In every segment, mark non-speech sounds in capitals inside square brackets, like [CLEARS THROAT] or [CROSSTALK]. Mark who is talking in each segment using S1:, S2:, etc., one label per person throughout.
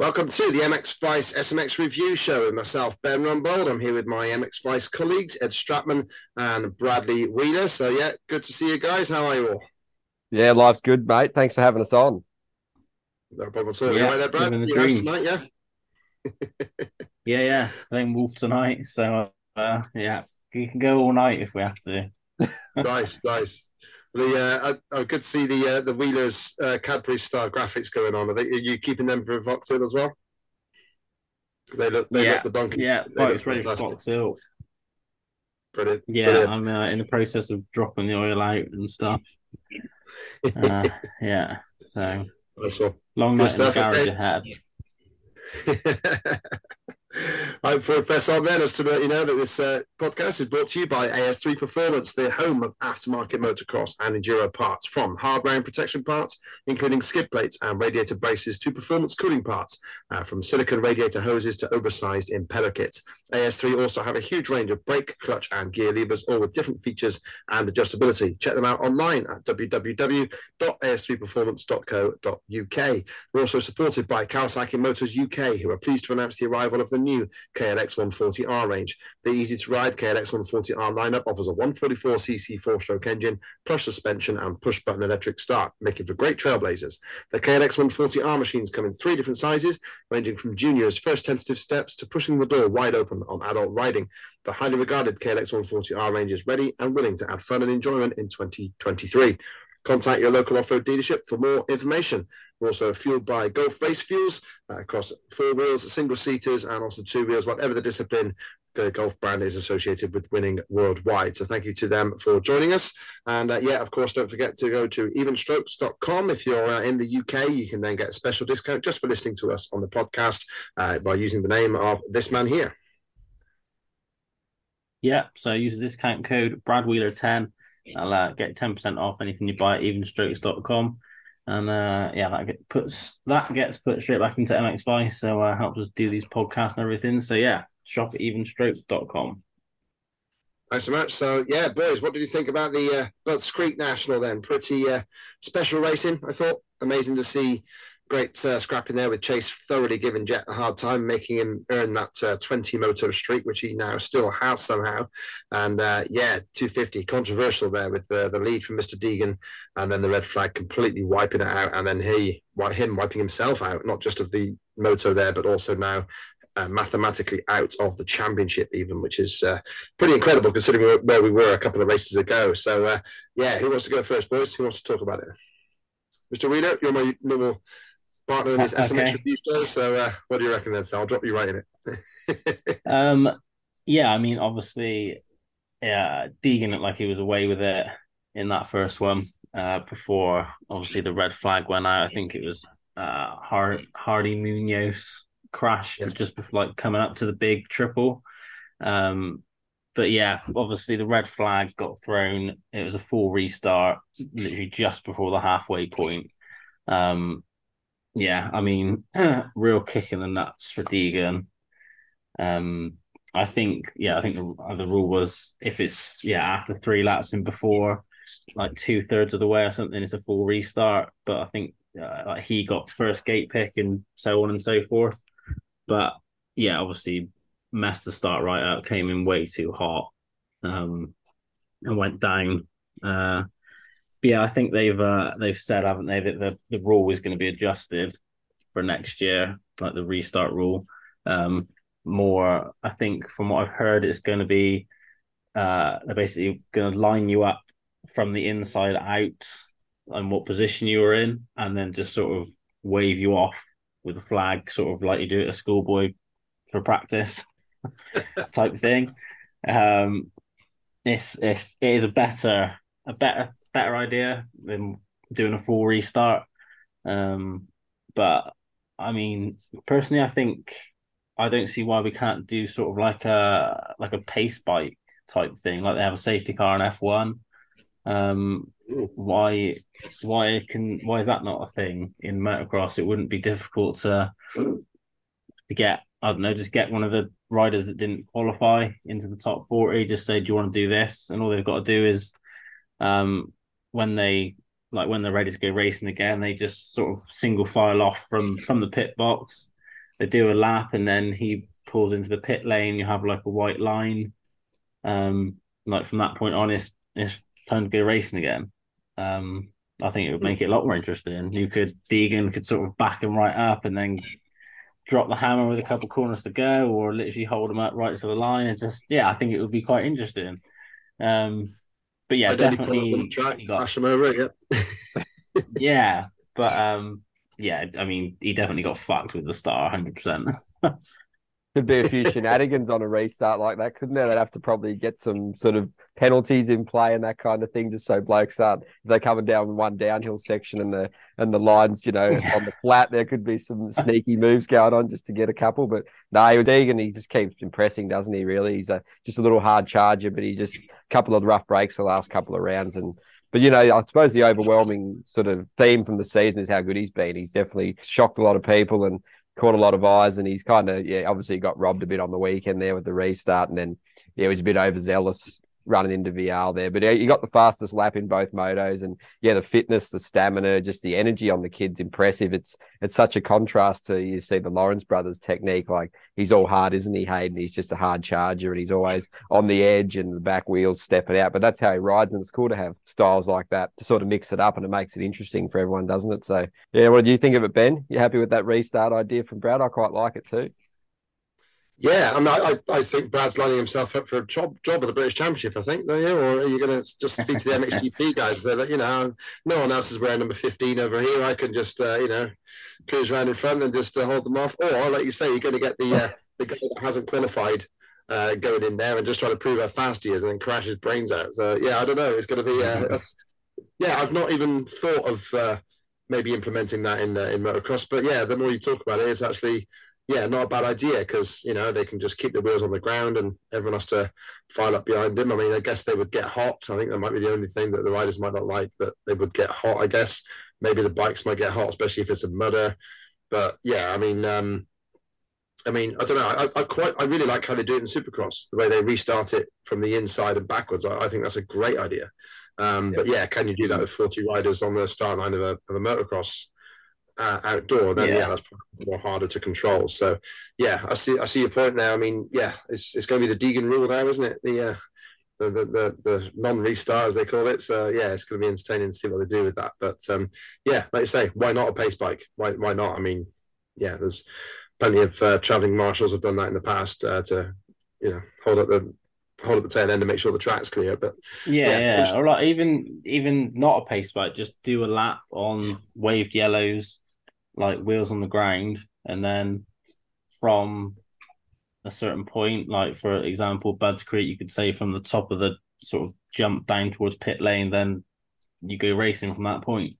S1: Welcome to the MX Vice SMX review show with myself, Ben Rumbold. I'm here with my MX Vice colleagues, Ed Stratmann and Bradley Wheeler. So, yeah, good to see you guys. How are you all?
S2: Yeah, life's good, mate. Thanks for having us on.
S1: No problem at all. Yeah, there, Brad? The you tonight, yeah? [LAUGHS]
S3: yeah, yeah. Playing Wolf tonight. So, uh, yeah, you can go all night if we have to.
S1: nice, nice. The uh, I, I could see the uh, the Wheelers uh, Cadbury Star graphics going on. Are, they, are you keeping them for Fox Hill as well? They look, they
S3: yeah.
S1: look the donkey.
S3: Yeah, it's ready for Foxhill.
S1: Brilliant.
S3: Yeah,
S1: Brilliant.
S3: I'm uh, in the process of dropping the oil out and stuff. [LAUGHS] uh, yeah, so
S1: nice one.
S3: long night in the garage ahead. [LAUGHS]
S1: Right, before we press on as to let you know that this uh, podcast is brought to you by AS3 Performance, the home of aftermarket motocross and enduro parts, from hardware and protection parts, including skid plates and radiator braces, to performance cooling parts, uh, from silicon radiator hoses to oversized impeller kits. AS3 also have a huge range of brake, clutch, and gear levers, all with different features and adjustability. Check them out online at www.as3performance.co.uk. We're also supported by Kawasaki Motors UK, who are pleased to announce the arrival of the new KLX 140R range. The easy to ride KLX 140R lineup offers a 144cc four stroke engine, plus suspension and push button electric start, making for great trailblazers. The KLX 140R machines come in three different sizes, ranging from junior's first tentative steps to pushing the door wide open on adult riding. The highly regarded KLX 140R range is ready and willing to add fun and enjoyment in 2023. Contact your local off-road dealership for more information. We're also fueled by Gulf Race Fuels uh, across four wheels, single seaters, and also two wheels, whatever the discipline. The Gulf brand is associated with winning worldwide. So thank you to them for joining us. And uh, yeah, of course, don't forget to go to evenstrokes.com. If you're uh, in the UK, you can then get a special discount just for listening to us on the podcast uh, by using the name of this man here.
S3: Yeah, so use the discount code BradWheeler10 I'll uh, get ten percent off anything you buy at evenstrokes.com. And uh, yeah, that get, puts that gets put straight back into MX Vice, so uh, helps us do these podcasts and everything. So yeah, shop at evenstrokes.com.
S1: Thanks so much. So yeah, boys, what did you think about the uh, Budds Creek National? Then pretty uh, special racing, I thought. Amazing to see great uh, scrapping there with Chase thoroughly giving Jet a hard time, making him earn that uh, 20 moto streak, which he now still has somehow. And uh, yeah, 250, controversial there with the, the lead from Mr. Deegan, and then the red flag completely wiping it out, and then he, him wiping himself out, not just of the moto there, but also now uh, mathematically out of the championship, even, which is uh, pretty incredible considering where we were a couple of races ago. So, uh, yeah, who wants to go first, boys? Who wants to talk about it? Mr. Wheeler, you're my normal partner in this okay. SMX review show. So, uh, what do you reckon then? So, I'll drop you right in
S3: it. [LAUGHS] um, yeah, I mean, obviously, yeah, Deegan looked like he was away with it in that first one. Uh, before obviously the red flag went out, I think it was uh Hard- Hardy Munoz crashed yes. just before like coming up to the big triple. Um, but yeah, obviously the red flag got thrown. It was a full restart, literally just before the halfway point. Um, yeah, I mean, [CLEARS THROAT] real kick in the nuts for Deegan. Um, I think, yeah, I think the, the rule was if it's yeah after three laps and before like two thirds of the way or something, it's a full restart. But I think uh, like he got first gate pick and so on and so forth. But yeah, obviously messed the start right out, came in way too hot, um, and went down. Uh, yeah, I think they've uh, they've said, haven't they, that the, the rule is going to be adjusted for next year, like the restart rule. Um, more, I think, from what I've heard, it's going to be uh, they're basically going to line you up from the inside out and what position you were in, and then just sort of wave you off with a flag, sort of like you do at a schoolboy for practice [LAUGHS] type thing. Um, it's it's it is a better a better better idea than doing a full restart. Um, but I mean, personally, I think I don't see why we can't do sort of like a like a pace bike type thing, like they have a safety car in F one. Um, why why can why is that not a thing in motocross? It wouldn't be difficult to to get I don't know, just get one of the riders that didn't qualify into the top forty. Just say, do you want to do this? And all they've got to do is um, when they like when they're ready to go racing again, they just sort of single file off from from the pit box, they do a lap and then he pulls into the pit lane. You have like a white line. Um, like from that point on, it's it's time to go racing again. Um, I think it would make it a lot more interesting. You could Deegan could sort of back him right up and then drop the hammer with a couple corners to go, or literally hold him up right to the line, and just yeah, I think it would be quite interesting. Um, but yeah, definitely
S1: track, got, him over
S3: yeah. [LAUGHS] yeah, but um, yeah, I mean, he definitely got fucked with the star, hundred percent. [LAUGHS]
S2: Could be a few shenanigans on a restart like that, couldn't there? They'd have to probably get some sort of penalties in play and that kind of thing, just so blokes aren't they're coming down one downhill section and the and the lines, you know, on the flat. There could be some sneaky moves going on just to get a couple. But no, he was Egan. He just keeps impressing, doesn't he? Really, he's a just a little hard charger, but he just a couple of rough breaks the last couple of rounds and but you know, I suppose the overwhelming sort of theme from the season is how good he's been. He's definitely shocked a lot of people and caught a lot of eyes, and he's kind of yeah, obviously got robbed a bit on the weekend there with the restart, and then yeah, he was a bit overzealous running into VR there. But he got the fastest lap in both motos, and yeah, the fitness, the stamina, just the energy on the kid's impressive. It's it's such a contrast to you see the Lawrence brothers technique. Like he's all hard, isn't he, Hayden? He's just a hard charger, and he's always on the edge and the back wheels stepping out. But that's how he rides, and it's cool to have styles like that to sort of mix it up, and it makes it interesting for everyone, doesn't it? So yeah, what do you think of it, Ben? You happy with that restart idea from Brad? I quite like it too.
S1: Yeah, I mean, I, I think Brad's lining himself up for a job job at the British Championship. I think, don't you? Or are you going to just speak to the MXGP [LAUGHS] guys and say that you know no one else is wearing number fifteen over here? I can just uh, you know cruise around in front and just uh, hold them off. Or like you say, you're going to get the uh, [LAUGHS] the guy that hasn't qualified uh, going in there and just try to prove how fast he is and then crash his brains out. So yeah, I don't know. It's going to be uh, [LAUGHS] yeah. I've not even thought of uh, maybe implementing that in in motocross, but yeah, the more you talk about it, it's actually yeah, not a bad idea because you know they can just keep the wheels on the ground and everyone has to file up behind him. I mean, I guess they would get hot. I think that might be the only thing that the riders might not like that they would get hot. I guess maybe the bikes might get hot, especially if it's a mudder. But yeah, I mean, um, I mean, I don't know. I, I, quite, I really like how they do it in Supercross, the way they restart it from the inside and backwards. I, I think that's a great idea. Um, yeah. But yeah, can you do that with forty riders on the start line of a, of a motocross? Uh, outdoor, then yeah. yeah. that's more harder to control. So yeah, I see I see your point now. I mean, yeah, it's it's going to be the Deegan rule now, isn't it? The uh, the, the, the, the non-restart as they call it. So yeah, it's going to be entertaining to see what they do with that. But um, yeah, like you say, why not a pace bike? Why why not? I mean, yeah, there's plenty of uh, traveling marshals have done that in the past uh, to you know hold up the hold up the tail end to make sure the track's clear. But
S3: yeah, yeah, yeah. or like even even not a pace bike, just do a lap on waved yellows like wheels on the ground, and then from a certain point, like for example, Budds Creek, you could say from the top of the sort of jump down towards pit lane, then you go racing from that point.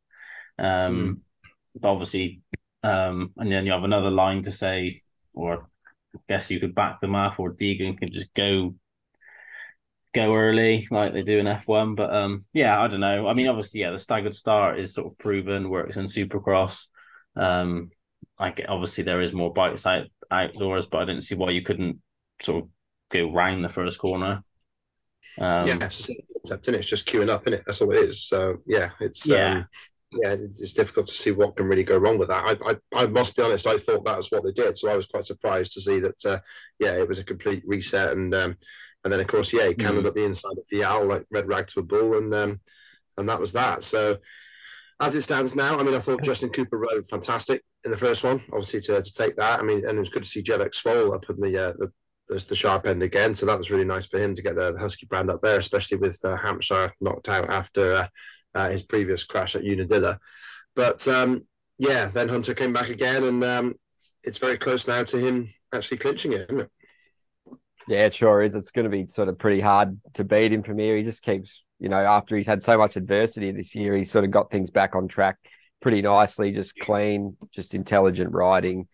S3: Um, mm. But obviously, um, and then you have another line to say, or I guess you could back them up, or Deegan could just go go early like they do in F1. But um, yeah, I don't know. I mean, obviously, yeah, the staggered start is sort of proven, works in Supercross. Um, like obviously there is more bikes out outdoors, but I didn't see why you couldn't sort of go round the first corner.
S1: Um, yeah, it's, it's, it's just queuing up, isn't it? That's all it is. So yeah, it's yeah. Um, yeah, it's, it's, difficult to see what can really go wrong with that. I, I, I, must be honest, I thought that was what they did, so I was quite surprised to see that. Uh, yeah, it was a complete reset, and um, and then of course, yeah, he came mm. up the inside of the owl like red rag to a bull, and um, and that was that. So as it stands now, I mean, I thought Justin Cooper rode fantastic in the first one. Obviously, to, to take that, I mean, and it was good to see Jalek Swoll up in the, uh, the the sharp end again. So that was really nice for him to get the, Husky brand up there, especially with uh, Hampshire knocked out after uh, uh, his previous crash at Unadilla. But um, yeah, then Hunter came back again, and um, it's very close now to him actually clinching it, isn't it?
S2: Yeah, it sure is. It's going to be sort of pretty hard to beat him from here. He just keeps you know, after he's had so much adversity this year, he's sort of got things back on track pretty nicely, just clean, just intelligent riding.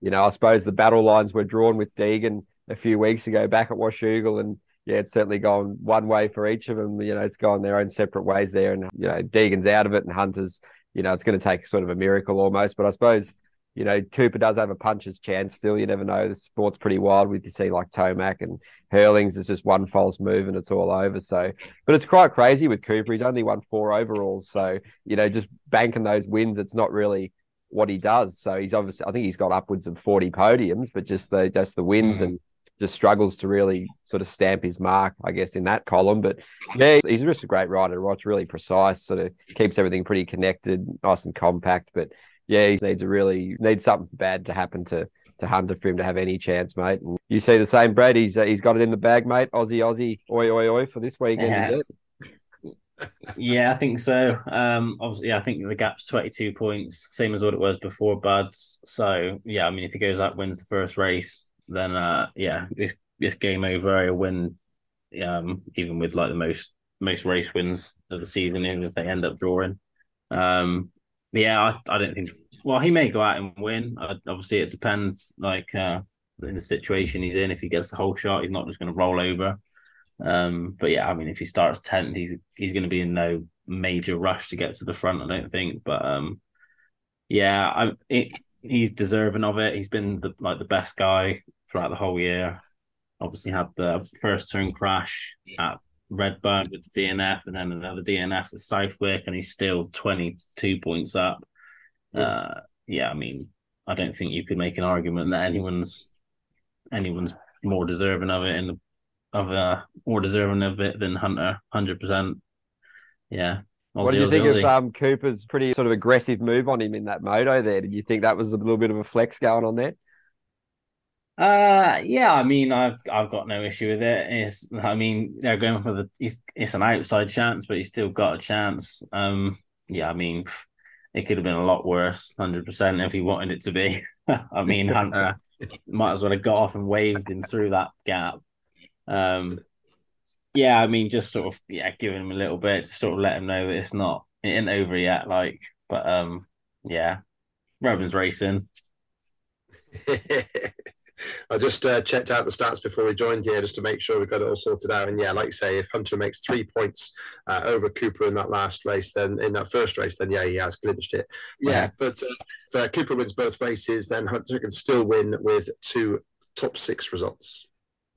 S2: You know, I suppose the battle lines were drawn with Deegan a few weeks ago back at Washougal, and yeah, it's certainly gone one way for each of them. You know, it's gone their own separate ways there, and you know, Deegan's out of it, and Hunter's, you know, it's going to take sort of a miracle almost. But I suppose you know, Cooper does have a puncher's chance still. You never know. The sport's pretty wild with you see like Tomac and Herlings It's just one false move and it's all over. So, but it's quite crazy with Cooper. He's only won four overalls. So, you know, just banking those wins, it's not really what he does. So he's obviously, I think he's got upwards of 40 podiums, but just the just the wins mm. and just struggles to really sort of stamp his mark, I guess, in that column. But yeah, he's just a great rider to watch, really precise, sort of keeps everything pretty connected, nice and compact. But yeah, he needs a really needs something bad to happen to to Hunter for him to have any chance, mate. And you see the same, Brad. He's uh, he's got it in the bag, mate. Aussie, Aussie, oi, oi, oi for this weekend.
S3: Yeah [LAUGHS] yeah, I think so. Um, obviously, yeah, I think the gap's 22 points, same as what it was before Budds. So, yeah, I mean, if he goes out, wins the first race, then, uh, yeah, this this game over. He'll win, um, even with like the most most race wins of the season, even if they end up drawing. Um, yeah, I, I don't think. Well, he may go out and win. Uh, obviously, it depends, like uh, in the situation he's in. If he gets the whole shot, he's not just going to roll over. Um, but yeah, I mean, if he starts tenth, he's he's going to be in no major rush to get to the front. I don't think, but um, yeah, I it, he's deserving of it. He's been the, like the best guy throughout the whole year. Obviously, had the first turn crash at RedBud with the DNF, and then another DNF with Southwick, and he's still twenty two points up. Yeah. Uh, yeah, I mean, I don't think you could make an argument that anyone's anyone's more deserving of it in the of uh, more deserving of it than Hunter, hundred percent. Yeah.
S2: Aussie, what do you Aussie, think Aussie. of um, Cooper's pretty sort of aggressive move on him in that moto there? Did you think that was a little bit of a flex going on there?
S3: Uh yeah, I mean I've I've got no issue with it. It's I mean they're going for the it's, it's an outside chance, but he's still got a chance. Um yeah, I mean it could have been a lot worse, hundred percent, if he wanted it to be. [LAUGHS] I mean Hunter [LAUGHS] might as well have got off and waved him through that gap. Um, yeah, I mean, just sort of yeah, giving him a little bit, to sort of let him know that it's not it ain't over yet. Like, but um, yeah, Rovin's racing. [LAUGHS]
S1: I just uh, checked out the stats before we joined here just to make sure we got it all sorted out. And yeah, like you say, if Hunter makes three points uh, over Cooper in that last race, then in that first race, then yeah, he has clinched it. Yeah, but uh, if Cooper wins both races, then Hunter can still win with two top six results.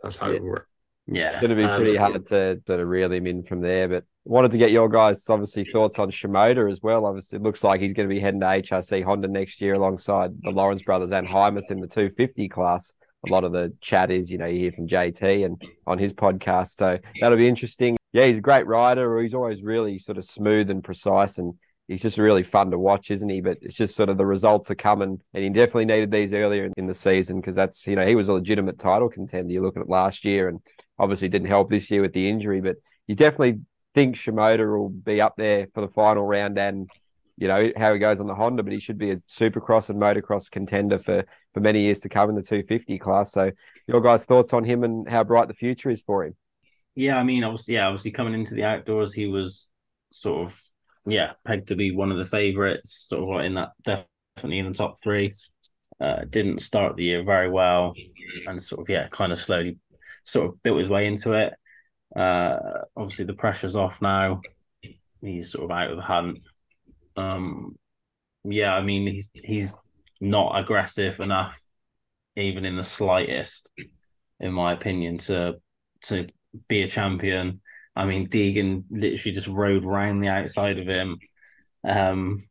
S1: That's how yeah. it works.
S3: Yeah,
S2: it's going to be pretty um, hard to sort of reel him in from there. But wanted to get your guys' obviously thoughts on Shimoda as well. Obviously, it looks like he's going to be heading to HRC Honda next year alongside the Lawrence brothers and Hymas in the 250 class. A lot of the chat is, you know, you hear from JT and on his podcast. So that'll be interesting. Yeah, he's a great rider. He's always really sort of smooth and precise and he's just really fun to watch, isn't he? But it's just sort of the results are coming, and he definitely needed these earlier in the season because that's you know he was a legitimate title contender. You look at it last year, and obviously didn't help this year with the injury, but you definitely think Shimoda will be up there for the final round and. You know how he goes on the Honda, but he should be a Supercross and Motocross contender for for many years to come in the 250 class. So, your guys' thoughts on him and how bright the future is for him?
S3: Yeah, I mean, obviously, yeah, obviously coming into the outdoors, he was sort of yeah, pegged to be one of the favourites, sort of in that definitely in the top three. Uh, didn't start the year very well, and sort of yeah, kind of slowly sort of built his way into it. Uh, obviously the pressure's off now. He's sort of out of the hunt. Um, yeah, I mean he's he's not aggressive enough, even in the slightest, in my opinion, to to be a champion. I mean, Deegan literally just rode around the outside of him. Um,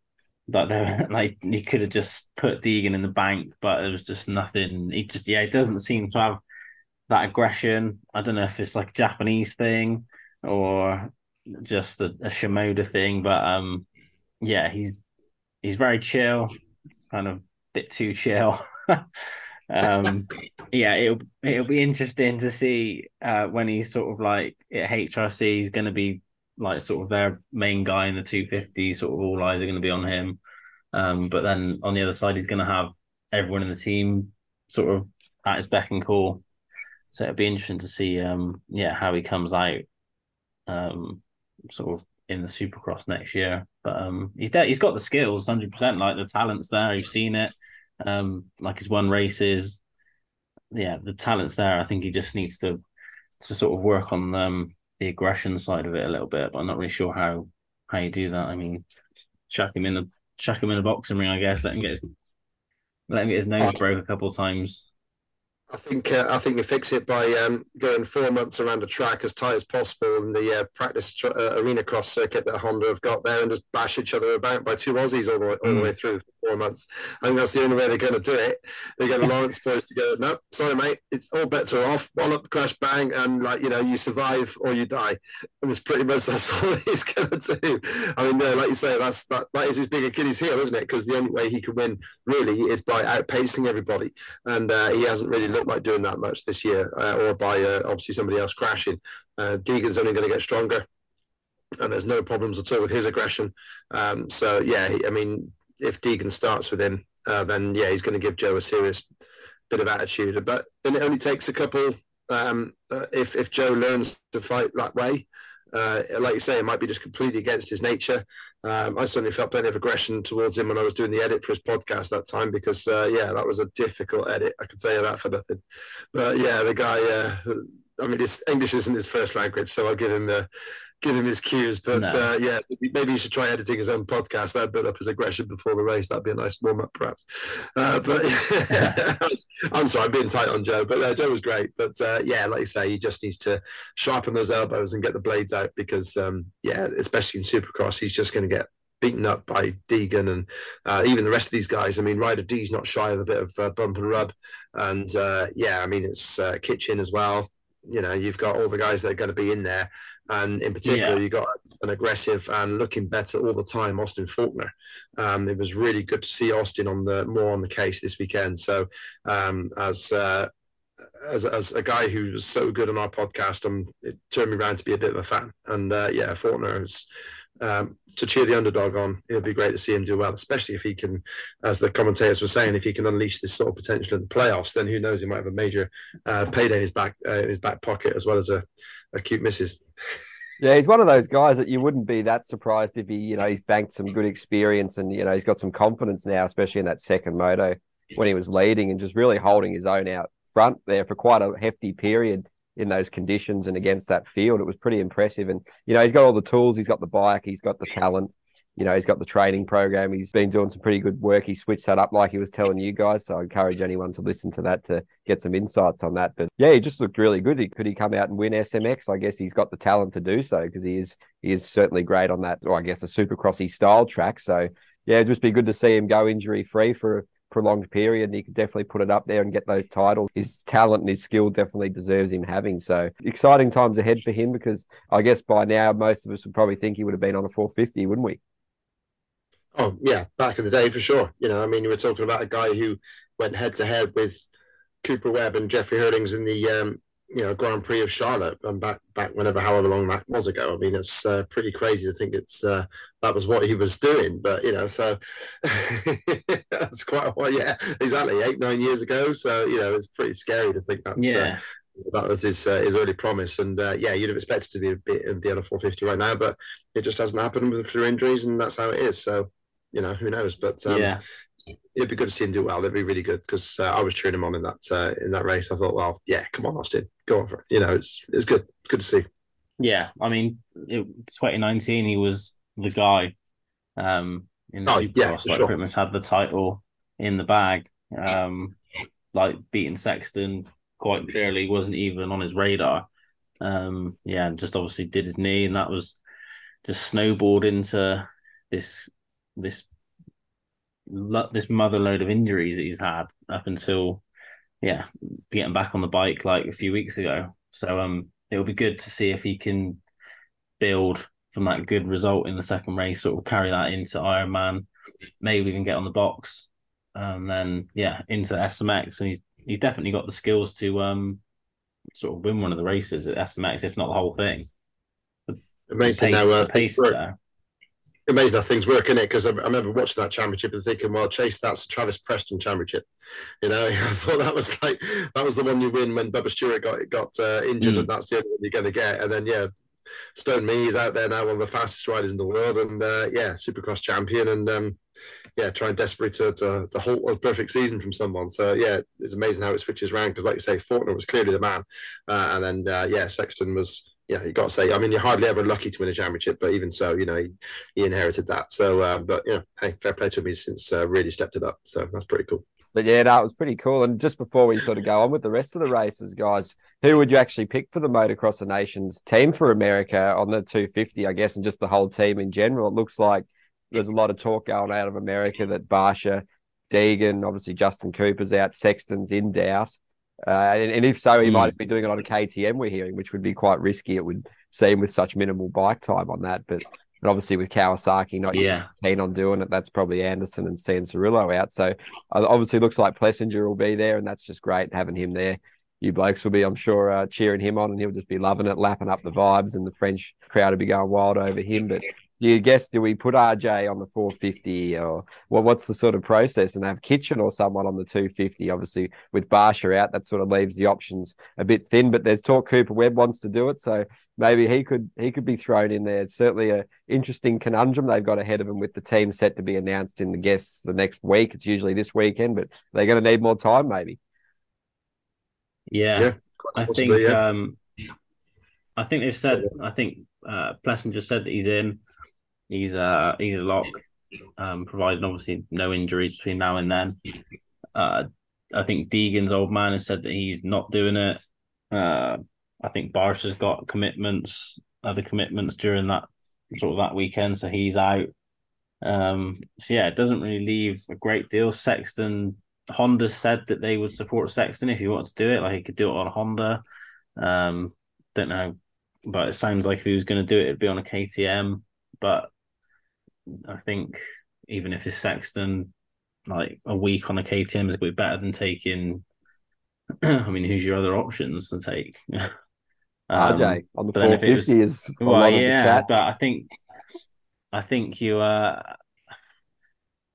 S3: but there, [LAUGHS] like he could have just put Deegan in the bank, but there was just nothing. He just yeah, he doesn't seem to have that aggression. I don't know if it's like a Japanese thing or just a, a Shimoda thing, but um, yeah, he's he's very chill, kind of bit too chill. [LAUGHS] um yeah it'll it'll be interesting to see uh when he's sort of like at hrc he's going to be like sort of their main guy in the 250 sort of all eyes are going to be on him um but then on the other side he's going to have everyone in the team sort of at his beck and call so it'll be interesting to see um yeah how he comes out um sort of in the supercross next year but um he's de- he's got the skills 100% like the talents there you've seen it um, like he's won races. Yeah, the talent's there. I think he just needs to to sort of work on um, the aggression side of it a little bit. But I'm not really sure how how you do that. I mean, chuck him in the chuck him in a boxing ring, I guess. Let him get his let him get his nose broke a couple of times.
S1: I think uh, I think you fix it by um, going four months around the track as tight as possible in the uh, practice tr- uh, arena cross circuit that Honda have got there, and just bash each other about by two Aussies all the way, all the way mm. through four months. I think that's the only way they're going to do it. They're going [LAUGHS] to Lawrence boys to go. No, sorry, mate. It's all bets are off. One up, crash, bang, and like you know, you survive or you die. And it's pretty much [LAUGHS] that's all he's going to do. I mean, like you say, that's that, that is his big Achilles heel, isn't it? Because the only way he can win really is by outpacing everybody, and uh, he hasn't really looked like doing that much this year, uh, or by uh, obviously somebody else crashing. Uh, Deegan's only going to get stronger, and there's no problems at all with his aggression. Um, so yeah, I mean, if Deegan starts with him, uh, then yeah, he's going to give Jo a serious bit of attitude. But then it only takes a couple. Um, uh, if if Jo learns to fight that way, uh, like you say, it might be just completely against his nature. Um, I certainly felt plenty of aggression towards him when I was doing the edit for his podcast that time because, uh, yeah, that was a difficult edit. I can tell you that for nothing. But yeah, the guy, uh, I mean, his English isn't his first language, so I'll give him uh, give him his cues. But no. uh, yeah, maybe he should try editing his own podcast. That'd build up his aggression before the race. That'd be a nice warm up, perhaps. Uh, but yeah. [LAUGHS] I'm sorry, I'm being tight on Jo, but uh, Jo was great. But uh, yeah, like you say, he just needs to sharpen those elbows and get the blades out because, um, yeah, especially in Supercross, he's just going to get beaten up by Deegan and uh, even the rest of these guys. I mean, Ryder D's not shy of a bit of uh, bump and rub, and uh, yeah, I mean it's uh, Kitchen as well. You know, you've got all the guys that are going to be in there, and in particular, yeah. you got an aggressive and looking better all the time, Austin Forkner. Um, it was really good to see Austin on the more on the case this weekend. So, um, as uh, as, as a guy who was so good on our podcast, um, it turned me around to be a bit of a fan. And uh, yeah, Forkner is um, to cheer the underdog on. It would be great to see him do well, especially if he can, as the commentators were saying, if he can unleash this sort of potential in the playoffs, then who knows? He might have a major uh, payday in his back uh, in his back pocket as well as a, a cute misses.
S2: Yeah, he's one of those guys that you wouldn't be that surprised if he, you know, he's banked some good experience and you know he's got some confidence now, especially in that second moto when he was leading and just really holding his own out front there for quite a hefty period in those conditions and against that field. It was pretty impressive. And, you know, he's got all the tools, he's got the bike, he's got the talent, you know, he's got the training program. He's been doing some pretty good work. He switched that up like he was telling you guys. So I encourage anyone to listen to that to get some insights on that. But yeah, he just looked really good. He, could he come out and win SMX? I guess he's got the talent to do so because he is he is certainly great on that, or I guess a supercrossy style track. So yeah, it'd just be good to see him go injury free for prolonged period and he could definitely put it up there and get those titles. His talent and his skill definitely deserves him having. So exciting times ahead for him because I guess by now most of us would probably think he would have been on a 450, wouldn't we?
S1: Oh yeah, back in the day for sure. You know, I mean, you were talking about a guy who went head to head with Cooper Webb and Jeffrey Herlings in the um, you know Grand Prix of Charlotte and back back whenever however long that was ago. I mean, it's uh, pretty crazy to think it's uh, that was what he was doing, but you know, so [LAUGHS] that's quite a while. Yeah, exactly, eight nine years ago. So you know, it's pretty scary to think that's uh, yeah. Uh, that was his uh, his early promise, and uh, yeah, you'd have expected to be a bit be on a 450 right now, but it just hasn't happened with through injuries, and that's how it is. So, you know, who knows? But um, yeah, it'd be good to see him do well. It'd be really good because uh, I was cheering him on in that uh, in that race. I thought, well, yeah, come on, Austin, go on for it. You know, it's it's good, good to see.
S3: Yeah, I mean, it, 2019, he was the guy um, in the oh, Supercross. Yeah, like sure. pretty much had the title in the bag. Um, like beating Sexton quite clearly wasn't even on his radar. Um, yeah, and just obviously did his knee, and that was just snowballed into this this this mother load of injuries that he's had up until yeah getting back on the bike like a few weeks ago. So um it'll be good to see if he can build from that good result in the second race, sort of carry that into Ironman. Maybe we can get on the box, and then yeah into the SMX, and he's he's definitely got the skills to um sort of win one of the races at SMX, if not the whole thing.
S1: The, Amazing the pace, now, uh, the pace there amazing how things work in it because I, I, remember watching that championship and thinking, well, Chase, that's the Travis Preston championship. You know, [LAUGHS] I thought that was like that was the one you win when Bubba Stewart got got uh, injured, mm. and that's the only one you're going to get. And then yeah, Stone Me, is out there now, one of the fastest riders in the world, and uh, yeah, Supercross champion, and um, yeah, trying desperately to, to, to halt a perfect season from someone. So yeah, it's amazing how it switches around because, like you say, Forkner was clearly the man, uh, and then uh, yeah, Sexton was yeah, you got to say, I mean, you're hardly ever lucky to win a championship, but even so, you know, he, he inherited that. So, um, but you know, hey, fair play to him. He's since uh, really stepped it up. So that's pretty cool.
S2: But yeah, it was pretty cool. And just before we sort of go on with the rest of the races, guys, who would you actually pick for the Motocross of Nations team for America on the 250, I guess, and just the whole team in general? It looks like there's a lot of talk going out of America that Barcia, Deegan, obviously Justin Cooper's out, Sexton's in doubt. Uh, and, and, if so, he mm. might be doing it on a KTM, we're hearing, which would be quite risky, it would seem, with such minimal bike time on that. But, but obviously, with Kawasaki not yeah. keen on doing it, that's probably Anderson and Cianciarulo out. So uh, obviously, looks like Plessinger will be there, and that's just great having him there. You blokes will be, I'm sure, uh, cheering him on, and he'll just be loving it, lapping up the vibes, and the French crowd will be going wild over him. But do you guess do we put RJ on the 450 or well, what's the sort of process and have Kitchen or someone on the 250? Obviously, with Barcia out, that sort of leaves the options a bit thin. But there's talk Cooper Webb wants to do it, so maybe he could he could be thrown in there. It's certainly a interesting conundrum they've got ahead of them with the team set to be announced in the guests the next week. It's usually this weekend, but they're going to need more time, maybe.
S3: Yeah, yeah I think yeah. um, I think they've said. I think uh, just said that he's in. He's uh he's a lock, um, provided obviously no injuries between now and then. Uh, I think Deegan's old man has said that he's not doing it. Uh, I think Barsh has got commitments, other commitments during that sort of that weekend, so he's out. Um, so yeah, it doesn't really leave a great deal. Sexton, Honda said that they would support Sexton if he wants to do it. Like he could do it on a Honda. Um, don't know, but it sounds like if he was going to do it, it'd be on a KTM. But I think even if it's Sexton, like a week on a KTM is a bit better than taking. [CLEARS THROAT] I mean, who's your other options to take? [LAUGHS]
S2: um, RJ on the 450 was, is
S3: well, yeah, but I think I think you. Uh,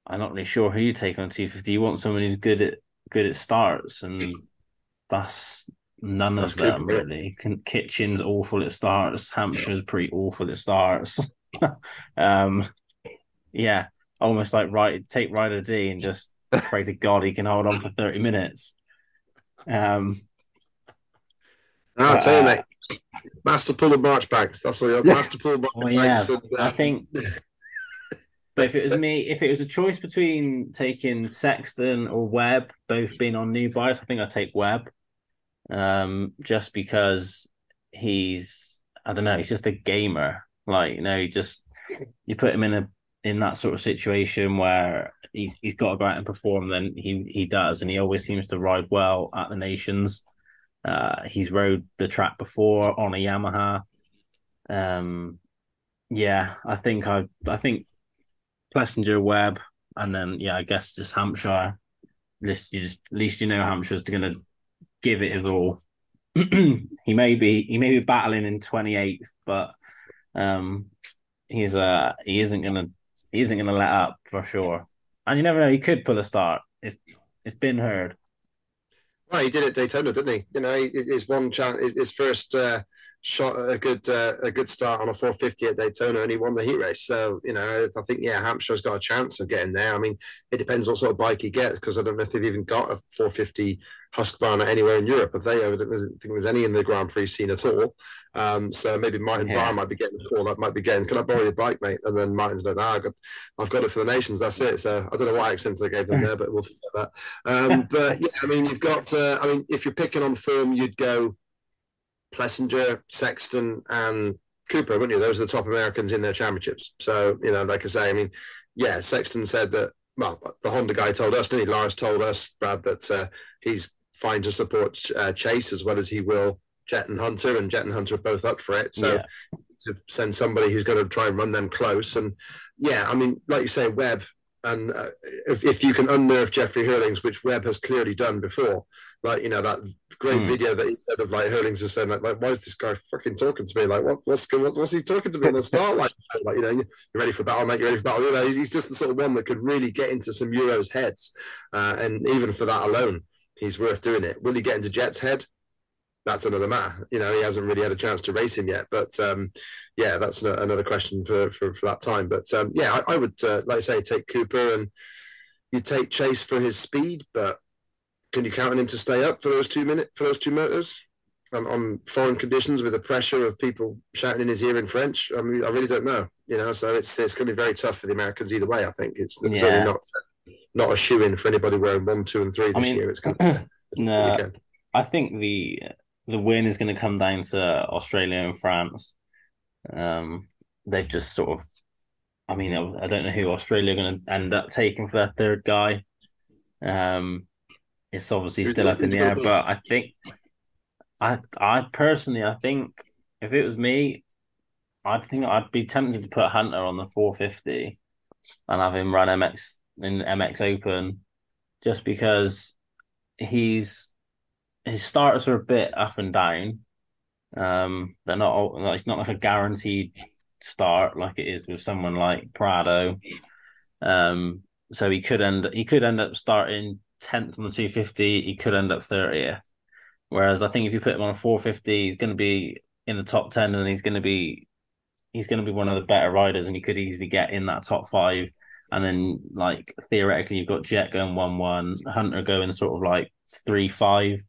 S3: I'm not really sure who you take on 250. You want someone who's good at good at starts, and that's none that's of them good, really. Kitchen's awful at starts. Hampshire's pretty awful at starts. [LAUGHS] um, yeah, almost like right take Ryder D and just [LAUGHS] pray to God he can hold on for thirty minutes. Um,
S1: I'll tell you, mate. Master pull of march bags. That's what you're master pull of march
S3: well, yeah, And, uh... I think. [LAUGHS] But if it was me, if it was a choice between taking Sexton or Webb, both being on new bikes, I think I'd take Webb. Um, just because he's, I don't know, he's just a gamer. Like you know, he just you put him in a in that sort of situation where he's he's got to go out and perform, then he he does, and he always seems to ride well at the nations. Uh, he's rode the track before on a Yamaha. Um, yeah, I think I I think Plessinger, Webb, and then yeah, I guess just Hampshire. At least you just at least you know Hampshire's going to give it his all. [CLEARS THROAT] he may be he may be battling in twenty eighth, but um, he's uh he isn't going to he isn't going to let up for sure. And you never know, he could pull a start. It's it's been heard.
S1: Well, he did it Daytona, didn't he? You know, his one chance, his first uh, shot a good uh, a good start on a 450 at Daytona, and he won the heat race. So you know, I think yeah, Hampshire's got a chance of getting there. I mean, it depends what sort of bike he gets because I don't know if they've even got a 450 Husqvarna anywhere in Europe. Have they? I don't think there's any in the Grand Prix scene at all. Um, so maybe Martin yeah. Barr might be getting a call. That might be getting. Can I borrow your bike, mate? And then Martin's like, nah, I've got, I've got it for the nations. That's it. So I don't know what accents they gave them there, but we'll forget that. Um, [LAUGHS] but yeah, I mean, you've got. Uh, I mean, if you're picking on form, you'd go Plessinger, Sexton, and Cooper, wouldn't you? Those are the top Americans in their championships. So, you know, like I say, I mean, yeah, Sexton said that, well, the Honda guy told us, didn't he? Lars told us, Brad, that uh, he's fine to support uh, Chase as well as he will Jet and Hunter, and Jet and Hunter are both up for it. So, yeah. to send somebody who's going to try and run them close. And yeah, I mean, like you say, Webb, and uh, if, if you can unnerve Jeffrey Herlings, which Webb has clearly done before, like you know that great mm. video that he said of like Herlings is saying like, like why is this guy fucking talking to me? Like what what's what's, what's he talking to me on the start like like you know you're ready for battle mate? You're ready for battle? You know he's just the sort of one that could really get into some Euros heads uh, and even for that alone he's worth doing it. Will he get into Jet's head that's another matter. You know, he hasn't really had a chance to race him yet. But um, yeah, that's another question for, for, for that time. But um, yeah, I, I would, uh, like I say, take Cooper and you take Chase for his speed. But can you count on him to stay up for those two minutes for those two motors um, on foreign conditions with the pressure of people shouting in his ear in French? I mean, I really don't know. You know, so it's it's going to be very tough for the Americans either way. I think it's, yeah. certainly not not a shoe in for anybody wearing one, two, and three this
S3: I mean,
S1: year. It's going to [CLEARS THROAT]
S3: no,
S1: weekend.
S3: I think the the win is going to come down to Australia and France. Um, they've just sort of, I mean, I don't know who Australia are going to end up taking for that third guy. Um, it's obviously still up in the air, but I think, I I personally, I think if it was me, I'd think I'd be tempted to put Hunter on the 450 and have him run MX in MX Open, just because he's his starters are a bit up and down. Um, they're not. It's not like a guaranteed start like it is with someone like Prado. Um, so he could end. He could end up starting tenth on the two fifty. He could end up thirtieth. Whereas I think if you put him on a four fifty, he's going to be in the top ten, and he's going to be he's going to be one of the better riders, and he could easily get in that top five. And then, like theoretically, you've got Jet going one one, Hunter going sort of like three five,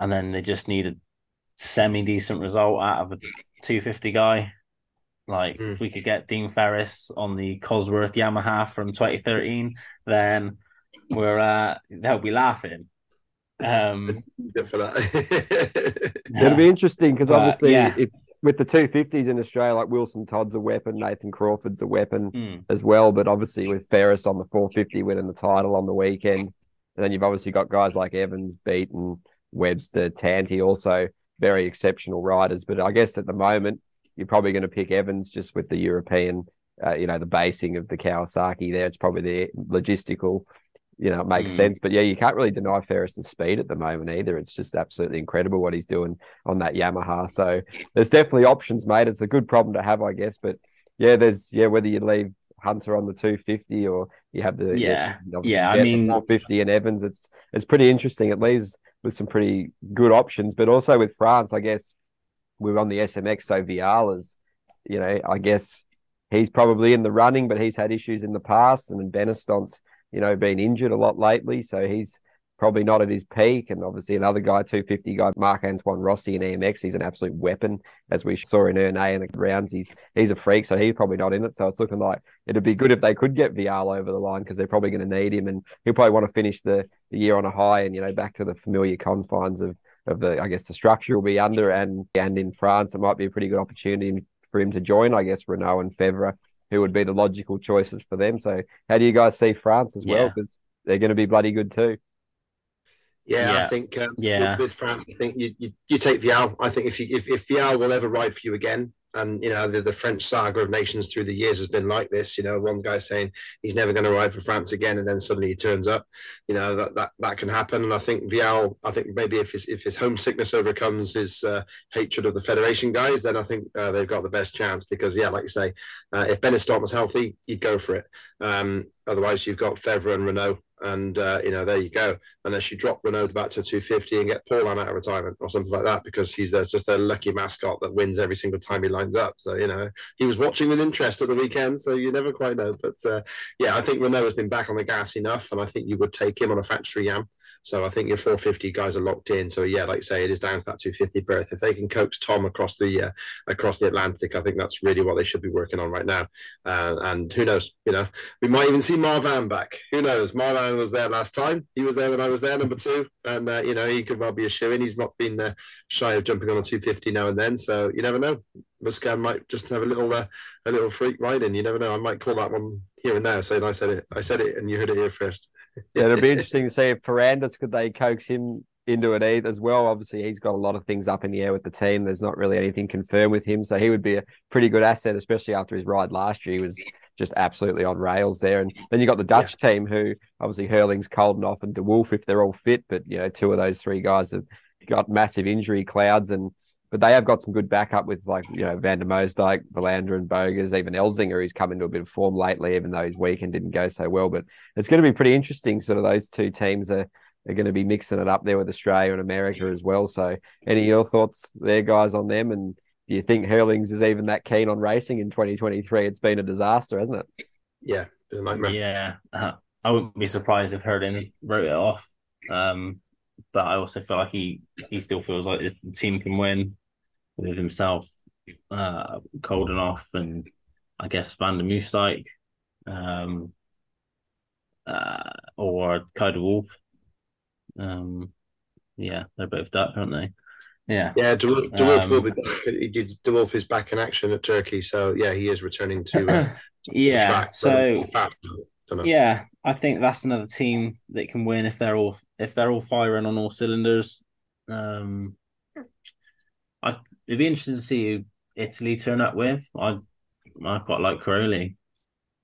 S3: and then they just need a semi decent result out of a two fifty guy. Like
S1: Mm.
S3: if we could get Dean Ferris on the Cosworth Yamaha from 2013, then we're uh they'll be laughing. Um
S1: Good for that. [LAUGHS]
S2: It'll be interesting because obviously,
S3: yeah.
S2: if, with the 250s in Australia, like Wilson Todd's a weapon, Nathan Crawford's a weapon
S3: mm,
S2: as well. But obviously, with Ferris on the 450 winning the title on the weekend, and then you've obviously got guys like Evans, Beaton, Webster, Tanti, also very exceptional riders. But I guess at the moment, you're probably going to pick Evans just with the European, uh, you know, the basing of the Kawasaki there. It's probably the logistical, you know, it makes
S3: Mm.
S2: sense. But yeah, you can't really deny Ferris's speed at the moment either. It's just absolutely incredible what he's doing on that Yamaha. So there's definitely options, mate. It's a good problem to have, I guess. But yeah, there's yeah, whether you leave Hunter on the 250 or you have the
S3: Yeah. Yeah, I mean-
S2: 450 and Evans. It's it's pretty interesting. It leaves with some pretty good options, but also with France, I guess we're on the SMX. So Vialle's, you know, I guess he's probably in the running, but he's had issues in the past, and then Benistant's you know been injured a lot lately, so he's probably not at his peak. And obviously another guy, 250 guy, Marc-Antoine Rossi in EMX, he's an absolute weapon, as we saw in Ernée in the rounds. He's he's a freak, so he's probably not in it. So it's looking like it'd be good if they could get Vialle over the line because they're probably going to need him, and he'll probably want to finish the, the year on a high and you know back to the familiar confines of of the I guess the structure will be under and and in France it might be a pretty good opportunity for him to join. I guess Renaux and Febvre, who would be the logical choices for them. So how do you guys see France as well? Because they're going to be bloody good too.
S1: Yeah, I think um,
S3: Yeah.
S1: with, with France, I think you, you you take Vialle. I think if you if, if Vialle will ever ride for you again, and you know the, the French saga of nations through the years has been like this. You know, one guy saying he's never going to ride for France again, and then suddenly he turns up. You know that that, that can happen. And I think Vialle, I think maybe if his if his homesickness overcomes his uh, hatred of the federation guys, then I think uh, they've got the best chance. Because yeah, like you say, uh, if Benistant was healthy, you'd go for it. Um, otherwise, you've got Febvre and Renaux. And uh, you know, there you go unless you drop Renaux back to 250 and get Paul out of retirement or something like that, because he's just a lucky mascot that wins every single time he lines up. So you know, he was watching with interest at the weekend, so you never quite know. But uh, yeah, I think Renaux has been back on the gas enough, and I think you would take him on a factory yam. So I think your 450 guys are locked in. So yeah, like you say, it is down to that 250 berth. If they can coax Tom across the uh, across the Atlantic, I think that's really what they should be working on right now. Uh, and who knows, you know, we might even see Marvin back. Who knows? Marvin was there last time. He was there when I was there, number two, and uh, you know he could well be a shoe in. He's not been uh, shy of jumping on a 250 now and then, so you never know. Musquin might just have a little uh, a little freak ride riding. You never know. I might call that one here and there. Saying I said it, I said it, and you heard it here first. [LAUGHS]
S2: Yeah, it'll be [LAUGHS] interesting to see if Ferrandis could they coax him into it either as well. Obviously, he's got a lot of things up in the air with the team. There's not really anything confirmed with him, so he would be a pretty good asset, especially after his ride last year. He was just absolutely on rails there. And then you got the Dutch team, who obviously Herling's Coldenhoff and De Wolf if they're all fit, but you know, two of those three guys have got massive injury clouds and. But they have got some good backup with like you know Van der Moosdijk, Vlaanderen, and Bogers, even Elzinga, who's come into a bit of form lately, even though his weekend didn't go so well. But it's going to be pretty interesting. Sort of those two teams are are going to be mixing it up there with Australia and America as well. So, any of your thoughts there, guys, on them? And do you think Herlings is even that keen on racing in 2023? It's been a disaster, hasn't it?
S1: Yeah, been a nightmare.
S3: Yeah, uh, I wouldn't be surprised if Herlings wrote it off. Um, but I also feel like he he still feels like his team can win with himself, uh, Coldenhoff, and I guess Van der Moosdijk. Um, uh, or Kay Wolf. Um, yeah, they're both Dutch, aren't they? Yeah,
S1: yeah. De, De Wolf
S3: Um,
S1: will be. He did. De is back in action at Turkey, so yeah, he is returning to. Uh, to
S3: yeah.
S1: track,
S3: So
S1: but fast, don't know.
S3: yeah, I think that's another team that can win if they're all if they're all firing on all cylinders. Um, I it'd be interesting to see who Italy turn up with. I I quite like Crowley.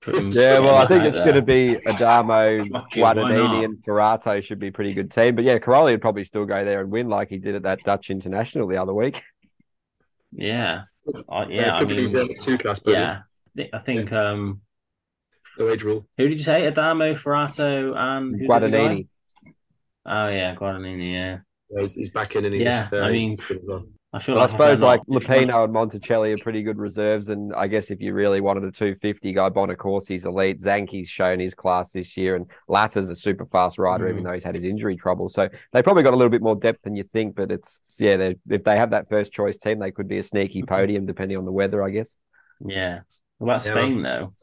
S2: Yeah, well, I think it's going to be Adamo, [LAUGHS] Guadagnini, and Forato should be a pretty good team. But yeah, Cairoli would probably still go there and win like he did at that Dutch International the other week.
S3: Yeah, I,
S1: Yeah,
S3: yeah.
S1: Could be
S3: mean,
S1: the two class podium.
S3: yeah. I thi- I think um,
S1: No age rule.
S3: who did you say? Adamo, Forato, and who's the other guy?
S2: Guadagnini.
S3: Oh yeah, Guadagnini. Yeah,
S1: Yeah, he's, he's back in and he's.
S3: Yeah,
S1: uh,
S3: I mean-
S1: good as well.
S3: I feel
S2: But I
S3: like if
S2: suppose
S3: they're
S2: like
S3: not-
S2: Lupino and Monticelli are pretty good reserves, and I guess if you really wanted a 250 guy, Bonacorsi's elite. Zanchi's shown his class this year, and Latter's a super fast rider, even
S3: Mm.
S2: though he's had his injury trouble. So they probably got a little bit more depth than you think. But it's yeah, they- if they have that first choice team, they could be a sneaky podium depending on the weather, I guess.
S3: Yeah. What about
S1: Yeah.
S3: Spain though?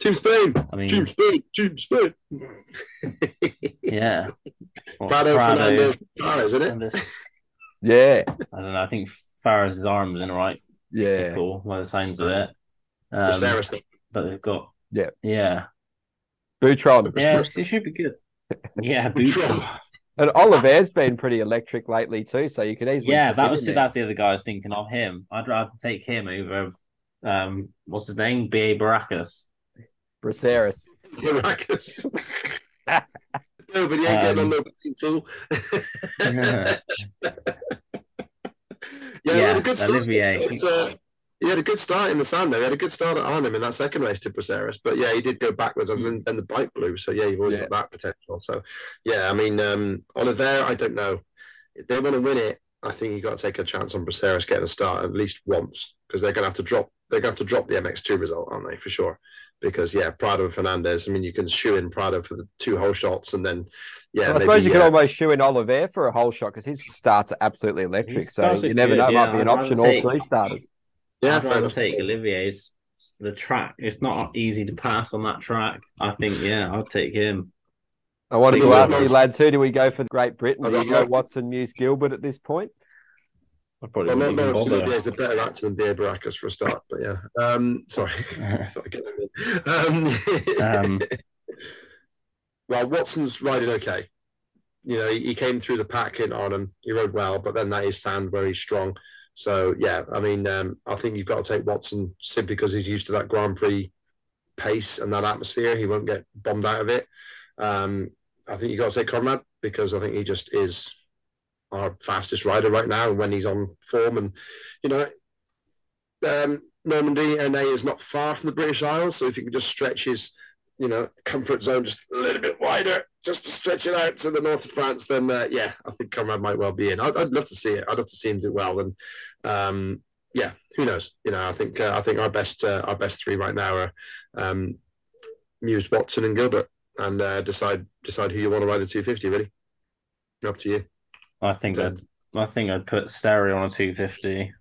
S1: Team Spain.
S3: I mean,
S1: Team Spain. Team Spain.
S3: yeah. [LAUGHS] Well,
S1: Prado, Fernandez, Farah, isn't it?
S3: And this-
S2: Yeah,
S3: I don't know. I think Farah's arms in the right
S2: yeah.
S3: cool by the signs of it. Um,
S1: Viserys,
S3: but they've got
S2: Yeah.
S3: yeah,
S2: Butron
S3: yeah. It should be good. [LAUGHS] Yeah, Butron.
S2: and Oliver's been pretty electric lately too, so you could easily
S3: Yeah, that was
S2: in
S3: that's the other guy I was thinking of. Him. I'd rather take him over. Um, what's his name? B. A. Baracus.
S2: Braceras.
S1: Caracas. [LAUGHS] no, but he ain't getting on
S3: Um,
S1: no betting fool. [LAUGHS]
S3: yeah,
S1: Yeah, he had a good start. But, uh, he had a good start in the sand, though. He had a good start at Arnhem in that second race to Braceras. But yeah, he did go backwards and then, then the bike blew. So yeah, you've always
S2: Yeah.
S1: got that potential. So yeah, I mean, um, Oliver, I don't know. If they want to win it, I think you've got to take a chance on Braceras getting a start at least once because they're going to have to drop. They're going to have to drop the MX2 result, aren't they? For sure. Because yeah, Prado and Fernandez. I mean, you can shoe in Prado for the two whole shots, and then yeah,
S2: Well, I
S1: maybe,
S2: suppose you could
S1: uh,
S2: almost shoe in Oliver for a whole shot because his starts are absolutely electric.
S3: His
S2: So you
S3: are
S2: never
S3: good,
S2: know,
S3: yeah.
S2: might be an
S3: I'd
S2: option. All three starters.
S1: yeah,
S3: I'd
S1: fair
S3: rather
S1: enough.
S3: take Olivier's. The track. It's not easy to pass on that track. I think. Yeah, I'll take him.
S2: I wanted to ask you, lads, who do we go for Great Britain?
S1: I
S2: Do you go. Watson, Mewse, Gilbert at this point?
S3: I probably
S1: Well, no, no,
S3: bother.
S1: Is a better actor than Beer Baracus for a start, but yeah. Um, sorry. [LAUGHS] Thought I'd get that in. Um,
S3: Um, [LAUGHS]
S1: well, Watson's riding okay. You know, he, he came through the pack in Arnhem. He rode well, but then that is sand where he's strong. So yeah, I mean, um, I think you've got to take Watson simply because he's used to that Grand Prix pace and that atmosphere. He won't get bombed out of it. Um, I think you've got to take Conrad because I think he just is our fastest rider right now when he's on form. And you know, um, Normandy and NA is not far from the British Isles, so if you can just stretch his, you know, comfort zone just a little bit wider, just to stretch it out to the north of France, then uh, yeah, I think Conrad might well be in. I'd, I'd love to see it. I'd love to see him do well. And um, yeah, who knows? You know, I think uh, I think our best uh, our best three right now are um, Mewse, Watson, and Gilbert, and uh, decide decide who you want to ride the 250. Really, up to you.
S3: I think. I'd. I think I'd put Sterry on a two fifty.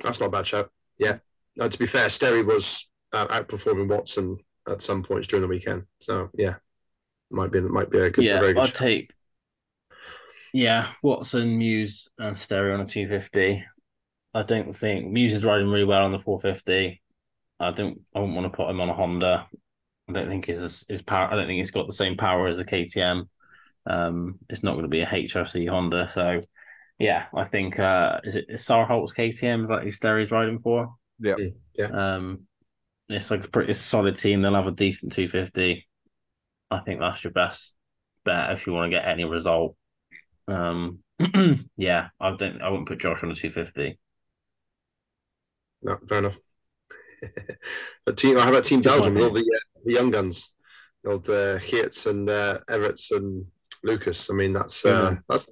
S1: That's not a bad shout. Yeah. Uh, to be fair, Sterry was uh, outperforming Watson at some points during the weekend. So yeah, might be might be a good, a
S3: Yeah,
S1: very good
S3: I'd
S1: shout.
S3: take. Yeah, Watson, Mewse, and Sterry on a two fifty. I don't think Mewse is riding really well on the four fifty. I don't. I wouldn't want to put him on a Honda. I don't think his his power. I don't think he's got the same power as the KTM. Um, it's not going to be a HRC Honda. So, yeah, I think uh, is it is Sarholt's KTM? Is that who Sterry's riding for?
S2: Yeah.
S1: Yeah.
S3: Um, it's like a pretty solid team. They'll have a decent two fifty. I think that's your best bet if you want to get any result. Um, [CLEARS THROAT] yeah, I don't. I wouldn't put Josh on a two fifty.
S1: No, fair enough. [LAUGHS] but team, how about Team Belgium all the uh, the young guns, the old uh, Geerts and uh, Everts and Lucas? I mean, that's uh,
S3: Yeah.
S1: that's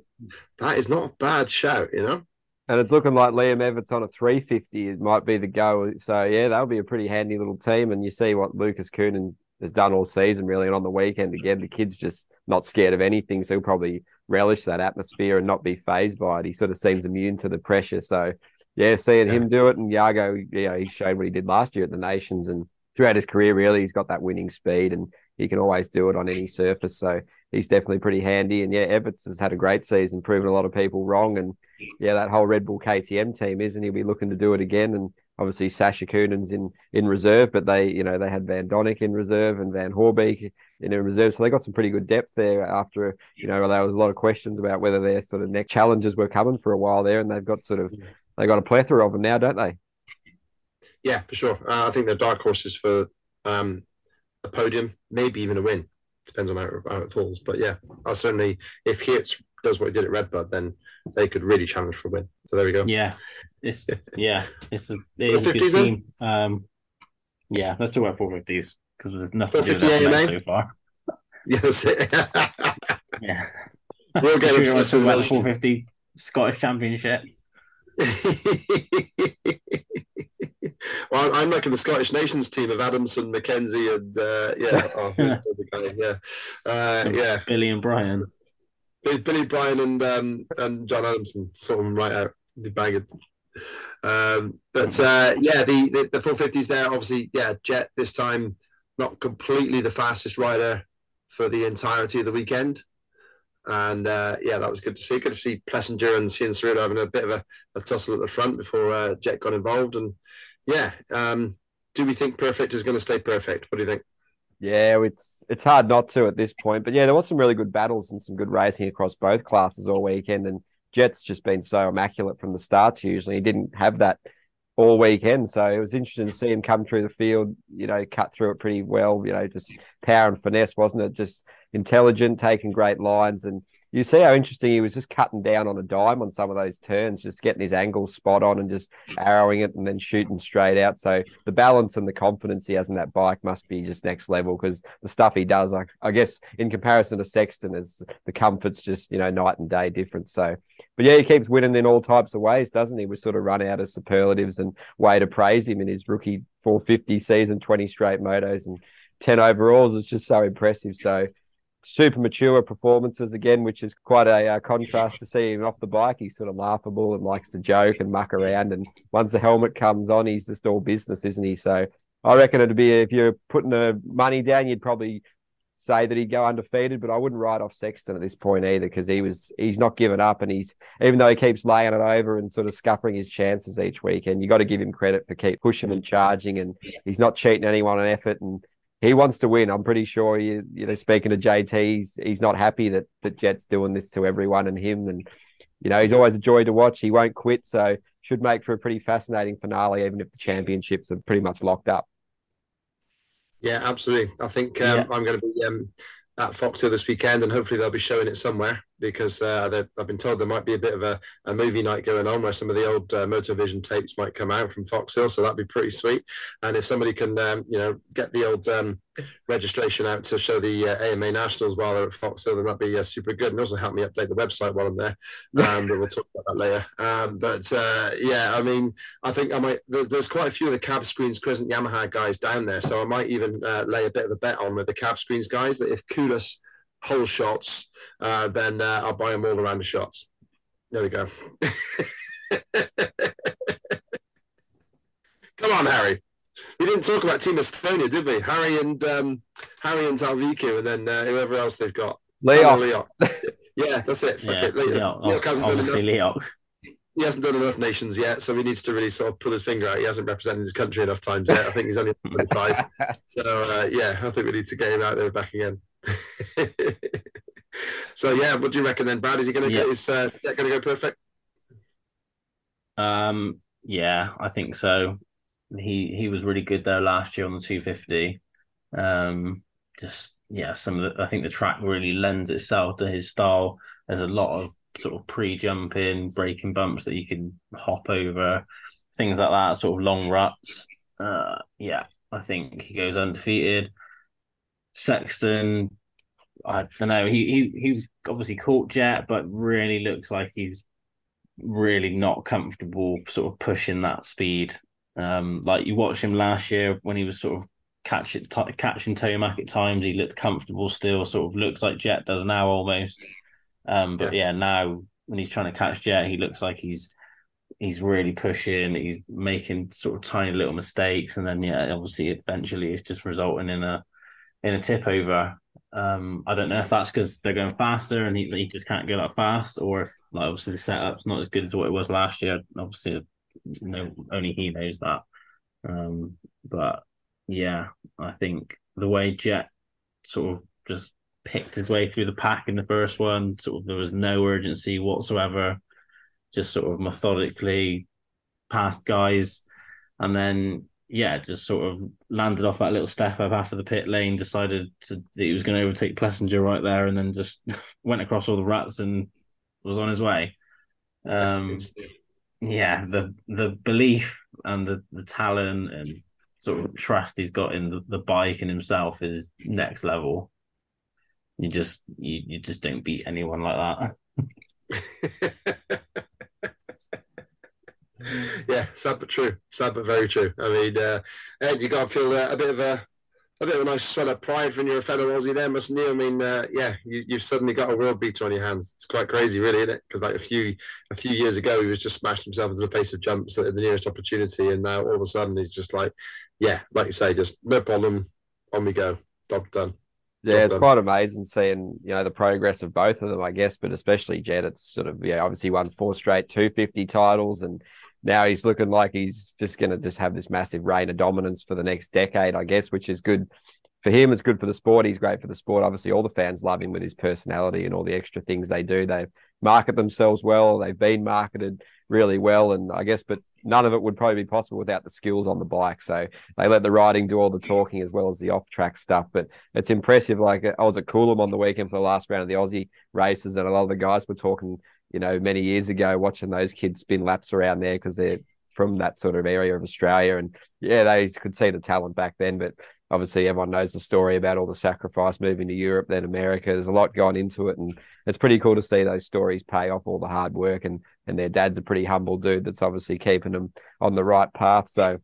S1: that is not a bad shout, you know.
S2: And it's looking like Liam Everts on a 350 it might be the go. So yeah, that'll be a pretty handy little team. And you see what Lucas Coenen has done all season, really. And on the weekend again, the kid's just not scared of anything. So he'll probably relish that atmosphere and not be phased by it. He sort of seems immune to the pressure. So yeah, seeing him do it and Jago, yeah, he's shown what he did last year at the Nations and throughout his career, really, he's got that winning speed and he can always do it on any surface. So he's definitely pretty handy. And yeah, Everts has had a great season, proving a lot of people wrong. And yeah, that whole Red Bull KTM team, isn't he? He'll be looking to do it again. And obviously Sacha Coenen's in in reserve, but they you know they had Van Doninck in reserve and Van Horebeek in reserve, so they got some pretty good depth there. After you know there was a lot of questions about whether their sort of next challenges were coming for a while there, and they've got sort of they got a plethora of them now, don't they?
S1: Yeah, for sure. Uh, I think they're dark horses for um, a podium, maybe even a win. Depends on how, how it falls. But yeah, I certainly if Geerts does what he did at RedBud, then they could really challenge for a win. So there we go.
S3: Yeah, it's yeah, it's a, it is a good team. Um, yeah, let's talk about 450s because there's nothing to do with so far. [LAUGHS]
S1: Yes. [LAUGHS]
S3: yeah. We'll get into about the 450 Scottish Championship. [LAUGHS]
S1: well, I'm like in the Scottish Nations team of Adamson, McKenzie, and uh, yeah, oh, guy? yeah, uh, yeah,
S3: Billy and Brian,
S1: Billy, Brian, and um, and John Adamson, sort them right out, the banging. Um, but uh, yeah, the, the the 450s there, obviously, yeah, Jett this time not completely the fastest rider for the entirety of the weekend. And uh, yeah, that was good to see. Good to see Plessinger and Cianciarulo having a bit of a, a, tussle at the front before uh, Jett got involved. And yeah, um, do we think perfect is going to stay perfect? What do you think?
S2: Yeah, it's it's hard not to at this point. But yeah, there was some really good battles and some good racing across both classes all weekend. And Jett's just been so immaculate from the starts. Usually, he didn't have that all weekend, so it was interesting to see him come through the field. You know, cut through it pretty well. You know, just power and finesse, wasn't it? Just intelligent, taking great lines, and you see how interesting he was just cutting down on a dime on some of those turns, just getting his angles spot on and just arrowing it and then shooting straight out. So the balance and the confidence he has in that bike must be just next level because the stuff he does, like I guess in comparison to Sexton, is the comfort's just you know night and day difference. So, but yeah, he keeps winning in all types of ways, doesn't he? We sort of run out of superlatives and way to praise him in his rookie 450 season, 20 straight motos and 10 overalls. It's just so impressive. So super mature performances again, which is quite a uh, contrast to see him off the bike. He's sort of laughable and likes to joke and muck around. And once the helmet comes on, he's just all business, isn't he? So I reckon it'd be if you're putting the money down, you'd probably say that he'd go undefeated, but I wouldn't write off Sexton at this point either because he was he's not giving up and he's even though he keeps laying it over and sort of scuppering his chances each week, and you got to give him credit for keep pushing and charging and he's not cheating anyone on effort and he wants to win. I'm pretty sure you you know speaking to JT, he's he's not happy that that Jett's doing this to everyone and him, and you know he's always a joy to watch. He won't quit, so should make for a pretty fascinating finale, even if the championships are pretty much locked up.
S1: Yeah, absolutely. I think um, yeah. I'm going to be um, at Foxhill this weekend, and hopefully they'll be showing it somewhere because uh, I've been told there might be a bit of a, a, movie night going on where some of the old uh, Motovision tapes might come out from Foxhill, so that'd be pretty sweet. And if somebody can, um, you know, get the old um, registration out to show the uh, AMA Nationals while they're at Foxhill, then that'd be uh, super good. And also help me update the website while I'm there. Um, but we'll talk about that later. Um, but uh, yeah, I mean, I think I might. There's quite a few of the cab screens Crescent Yamaha guys down there, so I might even uh, lay a bit of a bet on with the cab screens guys that if Kullas whole shots, uh, then uh, I'll buy them all around the shots. There we go. [LAUGHS] Come on, Harry. We didn't talk about Team Estonia, did we? Harry and um, Harry and Talviku, and then uh, whoever else they've got.
S2: Leo.
S1: yeah, that's it.
S3: Yeah, it. Leo. Leo. hasn't obviously Leo.
S1: He hasn't done enough nations yet, so he needs to really sort of pull his finger out. He hasn't represented his country enough times yet. I think he's only 25. [LAUGHS] so uh, yeah, I think we need to get him out there back again. [LAUGHS] so yeah, what do you reckon then, Brad? Is he going to yeah. get his uh, going to go perfect?
S3: Um, yeah, I think so. He he was really good there last year on the 250. Um, just yeah, some of the I think the track really lends itself to his style. There's a lot of sort of pre-jumping, breaking bumps that you can hop over, things like that. Sort of long ruts. Uh, yeah, I think he goes undefeated. Sexton, I don't know. He he he obviously caught Jett, but really looks like he's really not comfortable sort of pushing that speed. Um, like you watched him last year when he was sort of catch it, t- catching Tomac at times. He looked comfortable still, sort of looks like Jett does now almost. Um, but yeah. yeah, now when he's trying to catch Jett, he looks like he's he's really pushing. He's making sort of tiny little mistakes, and then yeah, obviously eventually it's just resulting in a in a tip over. Um, I don't know if that's because they're going faster and he, he just can't go that fast, or if like obviously the setup's not as good as what it was last year. Obviously, no, only he knows that. Um, but yeah, I think the way Jett sort of just picked his way through the pack in the first one, sort of there was no urgency whatsoever, just sort of methodically past guys, and then yeah, just sort of landed off that little step up after the pit lane, decided to, that he was going to overtake Plessinger right there, and then just [LAUGHS] went across all the ruts and was on his way. Um, yeah, the the belief and the, the talent and sort of trust he's got in the, the bike and himself is next level. You just you, you just don't beat anyone like
S1: that. [LAUGHS] [LAUGHS] [LAUGHS] yeah, sad but true. Sad but very true. I mean, uh, Ed, you got to feel uh, a bit of a a bit of a nice swell of pride when you're a fellow Aussie there, mustn't you? I mean, uh, yeah, you, have suddenly got a world beater on your hands. It's quite crazy, really, isn't it? Because like a few a few years ago, he was just smashed himself into the face of jumps at the nearest opportunity, and now all of a sudden he's just like, yeah, like you say, just no problem, on we go, job done.
S2: Yeah, it's quite amazing seeing you know the progress of both of them, I guess, but especially Jett. It's sort of yeah, obviously won four straight 250 titles, and now he's looking like he's just going to just have this massive reign of dominance for the next decade, I guess, which is good for him. It's good for the sport. He's great for the sport. Obviously, all the fans love him with his personality and all the extra things they do. They market themselves well. They've been marketed really well, and I guess, but none of it would probably be possible without the skills on the bike. So they let the riding do all the talking as well as the off track stuff. But it's impressive. Like I was at Coolum on the weekend for the last round of the Aussie races, and a lot of the guys were talking you know, many years ago, watching those kids spin laps around there because they're from that sort of area of Australia. And yeah, they could see the talent back then, but obviously everyone knows the story about all the sacrifice moving to Europe, then America. There's a lot gone into it, and it's pretty cool to see those stories pay off all the hard work. And and their dad's a pretty humble dude that's obviously keeping them on the right path. So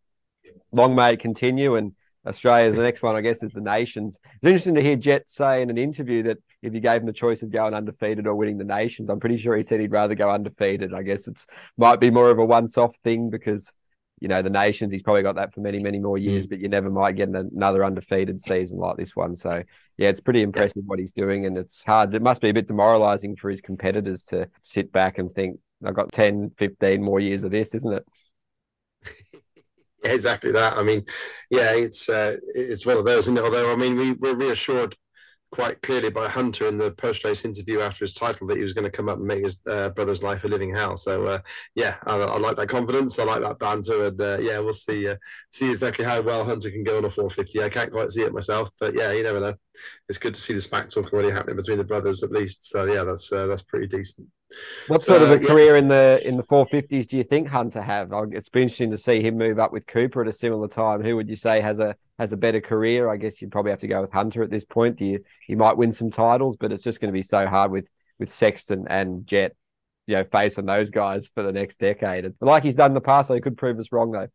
S2: long may it continue. And Australia's the next one, I guess, is the nations. It's interesting to hear Jett say in an interview that if you gave him the choice of going undefeated or winning the nations, I'm pretty sure he said he'd rather go undefeated. I guess it's might be more of a once-off thing because you know the nations he's probably got that for many many more years, mm. but you never might get another undefeated season like this one. So yeah, it's pretty impressive what he's doing, and it's hard. It must be a bit demoralising for his competitors to sit back and think I've got 10, 15 more years of this, isn't it? [LAUGHS]
S1: Exactly that. I mean, yeah, it's uh, it's one of those, isn't? Although, I mean, we were reassured quite clearly by Hunter in the post race interview after his title that he was going to come up and make his uh, brother's life a living hell. So uh, yeah, I, I, like that confidence. I like that banter, and uh, yeah, we'll see uh, see exactly how well Hunter can go on a 450. I can't quite see it myself, but yeah, you never know. It's good to see the smack talk already happening between the brothers at least. So yeah, that's uh, that's pretty decent.
S2: What sort of a yeah. career in the in the 450s do you think Hunter have? It's been interesting to see him move up with Cooper at a similar time. Who would you say has a has a better career? I guess you'd probably have to go with Hunter at this point. You he might win some titles, but it's just going to be so hard with with Sexton and Jett, you know, facing those guys for the next decade. But like he's done in the past, so he could prove us wrong though.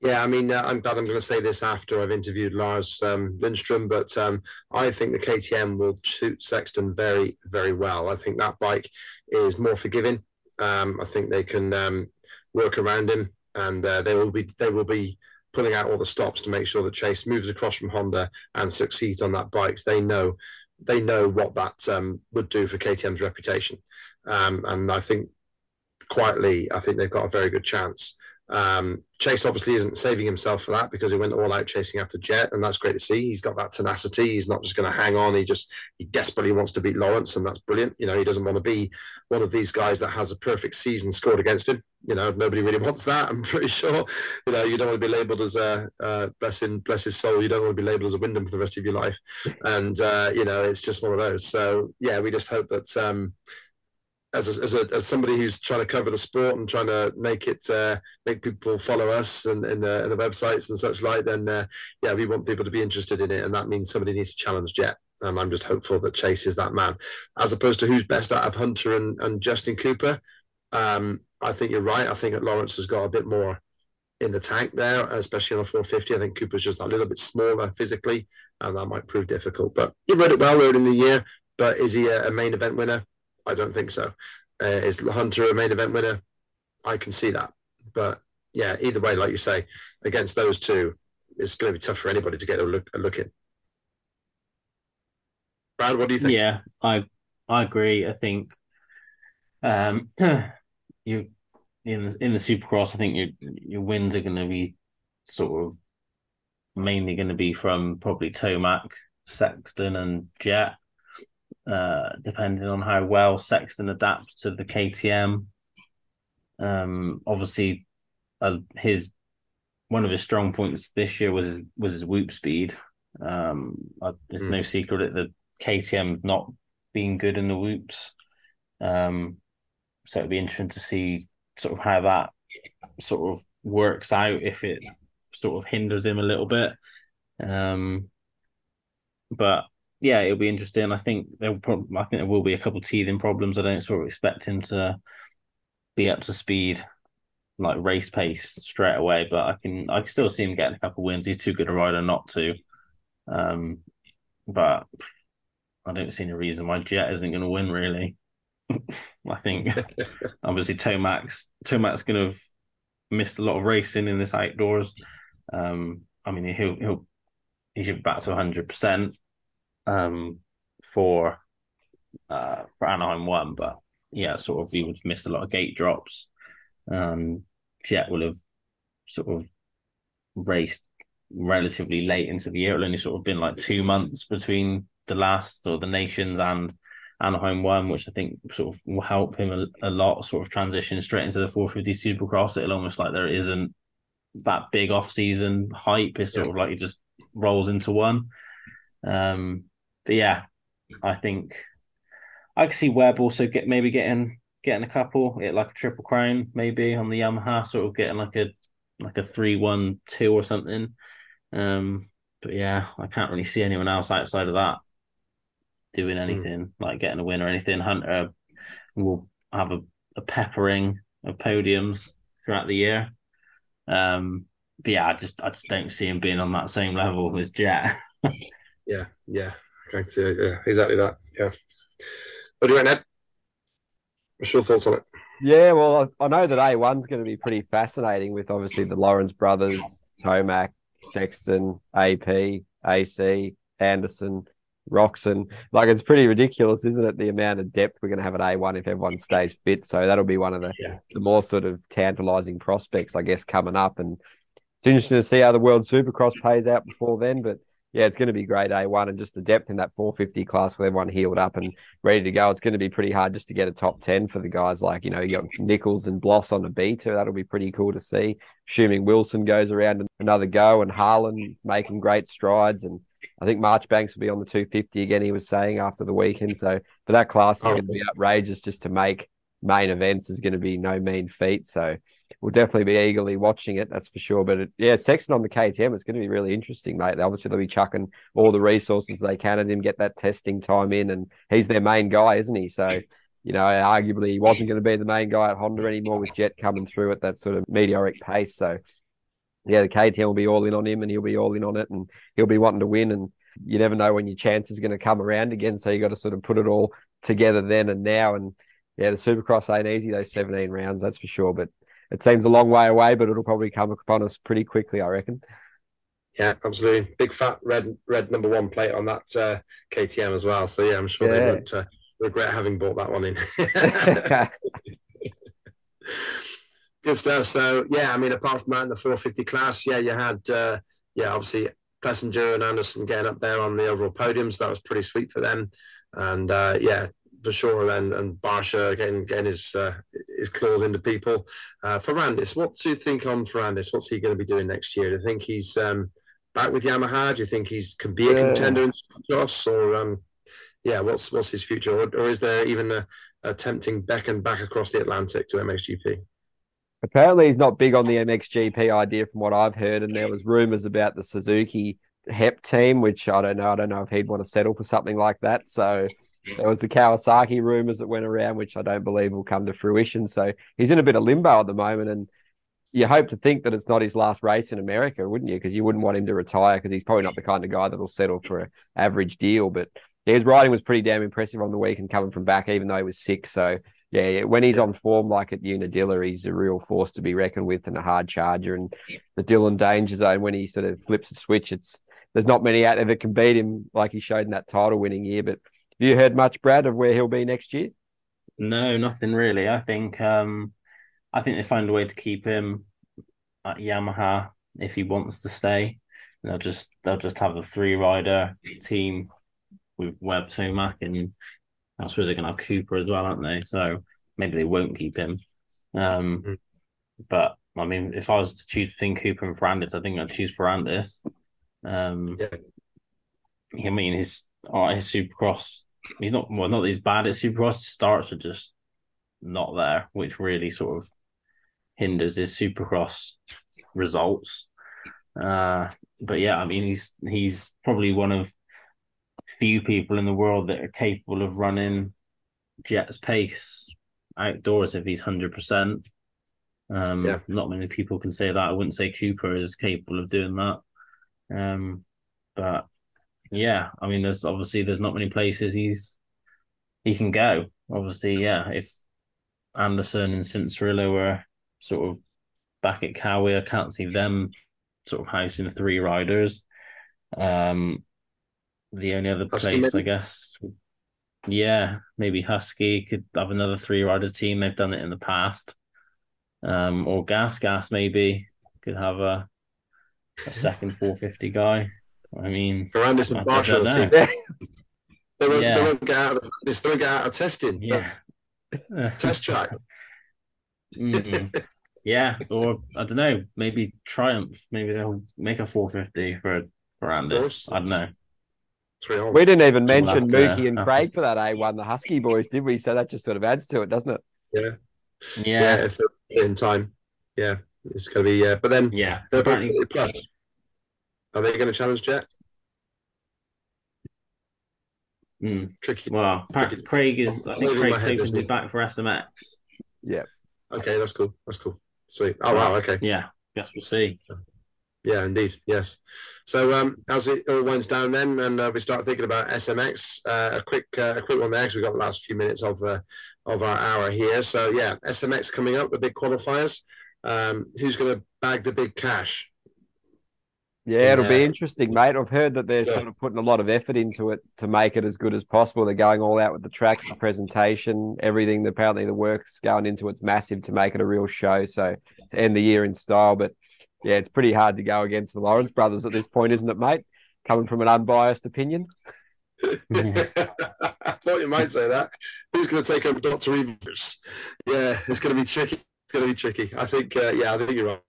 S1: Yeah, I mean, uh, I'm glad I'm going to say this after I've interviewed Lars um, Lindstrom, but um, I think the KTM will suit Sexton very, very well. I think that bike is more forgiving. Um, I think they can um, work around him, and uh, they will be they will be pulling out all the stops to make sure that Chase moves across from Honda and succeeds on that bike. They know they know what that um, would do for KTM's reputation, um, and I think quietly, I think they've got a very good chance. Um, Chase obviously isn't saving himself for that because he went all out chasing after Jett, and that's great to see. He's got that tenacity. He's not just going to hang on. He just he desperately wants to beat Lawrence, and that's brilliant. You know, he doesn't want to be one of these guys that has a perfect season scored against him. You know, nobody really [LAUGHS] wants that. I'm pretty sure. You know, you don't want to be labelled as a uh, bless him, bless his soul. You don't want to be labelled as a Windham for the rest of your life, and uh, you know, it's just one of those. So yeah, we just hope that. Um, as a, as, a, as somebody who's trying to cover the sport and trying to make it uh, make people follow us and in, uh, the websites and such like, then uh, yeah, we want people to be interested in it, and that means somebody needs to challenge Jett. And I'm just hopeful that Chase is that man, as opposed to who's best out of Hunter and, and Justin Cooper. Um, I think you're right. I think that Lawrence has got a bit more in the tank there, especially on a 450. I think Cooper's just a little bit smaller physically, and that might prove difficult. But he rode it well early in the year. But is he a, a main event winner? I don't think so. Uh, is Hunter a main event winner? I can see that. But yeah, either way, like you say, against those two, it's going to be tough for anybody to get a look, a look in. Brad, what do you think?
S3: Yeah, I I agree. I think um [CLEARS THROAT] you in the, in the Supercross, I think your your wins are going to be sort of mainly going to be from probably Tomac, Sexton, and Jett. Uh, depending on how well Sexton adapts to the KTM. Um, obviously, uh, his one of his strong points this year was was his whoop speed. Um, uh, there's mm. no secret that the KTM not being good in the whoops. Um, so it'd be interesting to see sort of how that sort of works out if it sort of hinders him a little bit. Um, but yeah, it'll be interesting. I think there will probably, I think there will be a couple of teething problems. I don't sort of expect him to be up to speed like race pace straight away, but I can I can still see him getting a couple of wins. He's too good a rider not to. Um, but I don't see any reason why Jett isn't going to win. Really, [LAUGHS] I think [LAUGHS] obviously Tomac's Tomac's going to have missed a lot of racing in this outdoors. Um, I mean he'll he'll he should be back to hundred percent um, for uh, for Anaheim one, but yeah, sort of he would miss a lot of gate drops. Um, Jett will have sort of raced relatively late into the year. It'll only sort of been like two months between the last or the nations and Anaheim one, which I think sort of will help him a, a lot, sort of transition straight into the 450 Supercross. It'll almost like there isn't that big off season hype. It's sort yeah. of like he just rolls into one. Um, but yeah, I think I could see Webb also get maybe getting getting a couple, it like a triple crown maybe on the Yamaha, sort of getting like a like a three one two or something. Um, but yeah, I can't really see anyone else outside of that doing hmm. anything mm. like getting a win or anything. Hunter will have a, a peppering of podiums throughout the year. Um, but yeah, I just I just don't see him being on that same level as Jett. [LAUGHS]
S1: yeah, yeah, I see. Yeah, exactly that. Yeah. What do you Ned? What's your thoughts on it?
S2: Yeah, well, I know that A1's going to be pretty fascinating with obviously the Lawrence brothers, Tomac, Sexton, AP, AC, Anderson, Roczen. Like it's pretty ridiculous, isn't it? The amount of depth we're going to have at A1 if everyone stays fit. So that'll be one of the, yeah. the more sort of tantalizing prospects, I guess, coming up. And it's interesting to see how the World Supercross pays out before then. But yeah, it's going to be great eh? A1 and just the depth in that 450 class with everyone healed up and ready to go. It's going to be pretty hard just to get a top 10 for the guys like, you know, you got Nichols and Bloss on the beta. That'll be pretty cool to see. Assuming Wilson goes around another go and Harlan making great strides. And I think Marchbanks will be on the 250 again, he was saying after the weekend. So, for that class is oh. going to be outrageous just to make main events is going to be no mean feat. So, we'll definitely be eagerly watching it. That's for sure. But it, yeah, Sexton on the KTM, it's going to be really interesting, mate. Obviously, they'll be chucking all the resources they can at him, get that testing time in, and he's their main guy, isn't he? So, you know, arguably he wasn't going to be the main guy at Honda anymore with Jett coming through at that sort of meteoric pace. So, yeah, the KTM will be all in on him, and he'll be all in on it, and he'll be wanting to win. And you never know when your chance is going to come around again. So you got to sort of put it all together then and now. And yeah, the Supercross ain't easy those 17 rounds, that's for sure. But it seems a long way away, but it'll probably come upon us pretty quickly, I reckon.
S1: Yeah, absolutely. Big fat red red number one plate on that uh, KTM as well. So yeah, I'm sure yeah. they won't uh, regret having bought that one in. [LAUGHS] [LAUGHS] Good stuff. So yeah, I mean, apart from that in the 450 class, yeah, you had uh, yeah, obviously Plessinger and Anderson getting up there on the overall podium, so that was pretty sweet for them. And uh, yeah, for sure, and and Barcia getting getting his uh, his claws into people. Uh, Ferrandis, what do you think on Ferrandis? What's he going to be doing next year? Do you think he's um, back with Yamaha? Do you think he's can be a yeah. contender in Supercross, or um, yeah, what's what's his future, or, or is there even a, a tempting beckon back across the Atlantic to MXGP?
S2: Apparently, he's not big on the MXGP idea, from what I've heard, and there was rumours about the Suzuki HEP team, which I don't know. I don't know if he'd want to settle for something like that. So there was the Kawasaki rumors that went around, which I don't believe will come to fruition. So he's in a bit of limbo at the moment, and you hope to think that it's not his last race in America, wouldn't you? Because you wouldn't want him to retire because he's probably not the kind of guy that'll settle for an average deal. But yeah, his riding was pretty damn impressive on the weekend coming from back, even though he was sick. So yeah, when he's on form like at Unadilla, he's a real force to be reckoned with and a hard charger. And the Dylan danger zone when he sort of flips the switch, it's there's not many out there that can beat him like he showed in that title winning year. But you heard much, Brad, of where he'll be next year?
S3: No, nothing really. I think um, I think they find a way to keep him at Yamaha if he wants to stay. They'll just they'll just have a three rider team with Webb Tomac and I suppose they're gonna have Cooper as well, aren't they? So maybe they won't keep him. Um, mm. but I mean, if I was to choose between Cooper and Ferrandis, I think I'd choose Ferrandis. Um, yeah. I mean, his oh, his Supercross, he's not well, not he's bad at Supercross. Starts are just not there, which really sort of hinders his Supercross results. Uh, but yeah, I mean, he's he's probably one of few people in the world that are capable of running Jett's pace outdoors if he's hundred percent. Um, yeah. Not many people can say that. I wouldn't say Cooper is capable of doing that. Um, but yeah, I mean, there's obviously there's not many places he's he can go. Obviously, yeah, if Anderson and Cianciarulo were sort of back at Cowie, I can't see them sort of housing three riders. Um, the only other Husky place, maybe? I guess, yeah, maybe Husky could have another three rider team. They've done it in the past. Um, or Gas Gas maybe could have a a second 450 guy. I mean,
S1: Ferrandis and Marshall team. they won't, yeah. they won't get out of this. They won't get out of testing.
S3: Yeah, [LAUGHS]
S1: test track.
S3: mm-hmm. Yeah, or I don't know. Maybe Triumph. Maybe they'll make a 450 for Ferrandis. I don't know.
S2: We didn't even mention Mookie and Craig to... for that A1, the Husky boys, did we? So that just sort of adds to it, doesn't it?
S1: Yeah. Yeah. yeah if in time. Yeah. It's going to be, yeah. But then,
S3: yeah.
S1: They're both plus. Are they going to challenge Jett?
S3: Mm. Tricky. Well, tricky. Craig is, I think Craig's hoping to be back for SMX.
S2: Yeah.
S1: Okay, that's cool. That's cool. Sweet. Oh, wow. Okay.
S3: Yeah. Guess we'll see.
S1: Yeah, indeed. Yes. So um, as it all winds down, then, and uh, we start thinking about SMX, uh, a quick, uh, a quick one there because we've got the last few minutes of the of our hour here. So yeah, SMX coming up, the big qualifiers. Um, who's going to bag the big cash?
S2: Yeah, it'll be interesting, mate. I've heard that they're yeah. sort of putting a lot of effort into it to make it as good as possible. They're going all out with the tracks, the presentation, everything. Apparently, the work's going into it's massive to make it a real show. So to end the year in style, but yeah, it's pretty hard to go against the Lawrence brothers at this point, isn't it, mate? Coming from an unbiased opinion. [LAUGHS]
S1: I thought you might say that. Who's going to take over Dr. Evers? Yeah, it's going to be tricky. It's going to be tricky. I think, uh, yeah, I think you're right.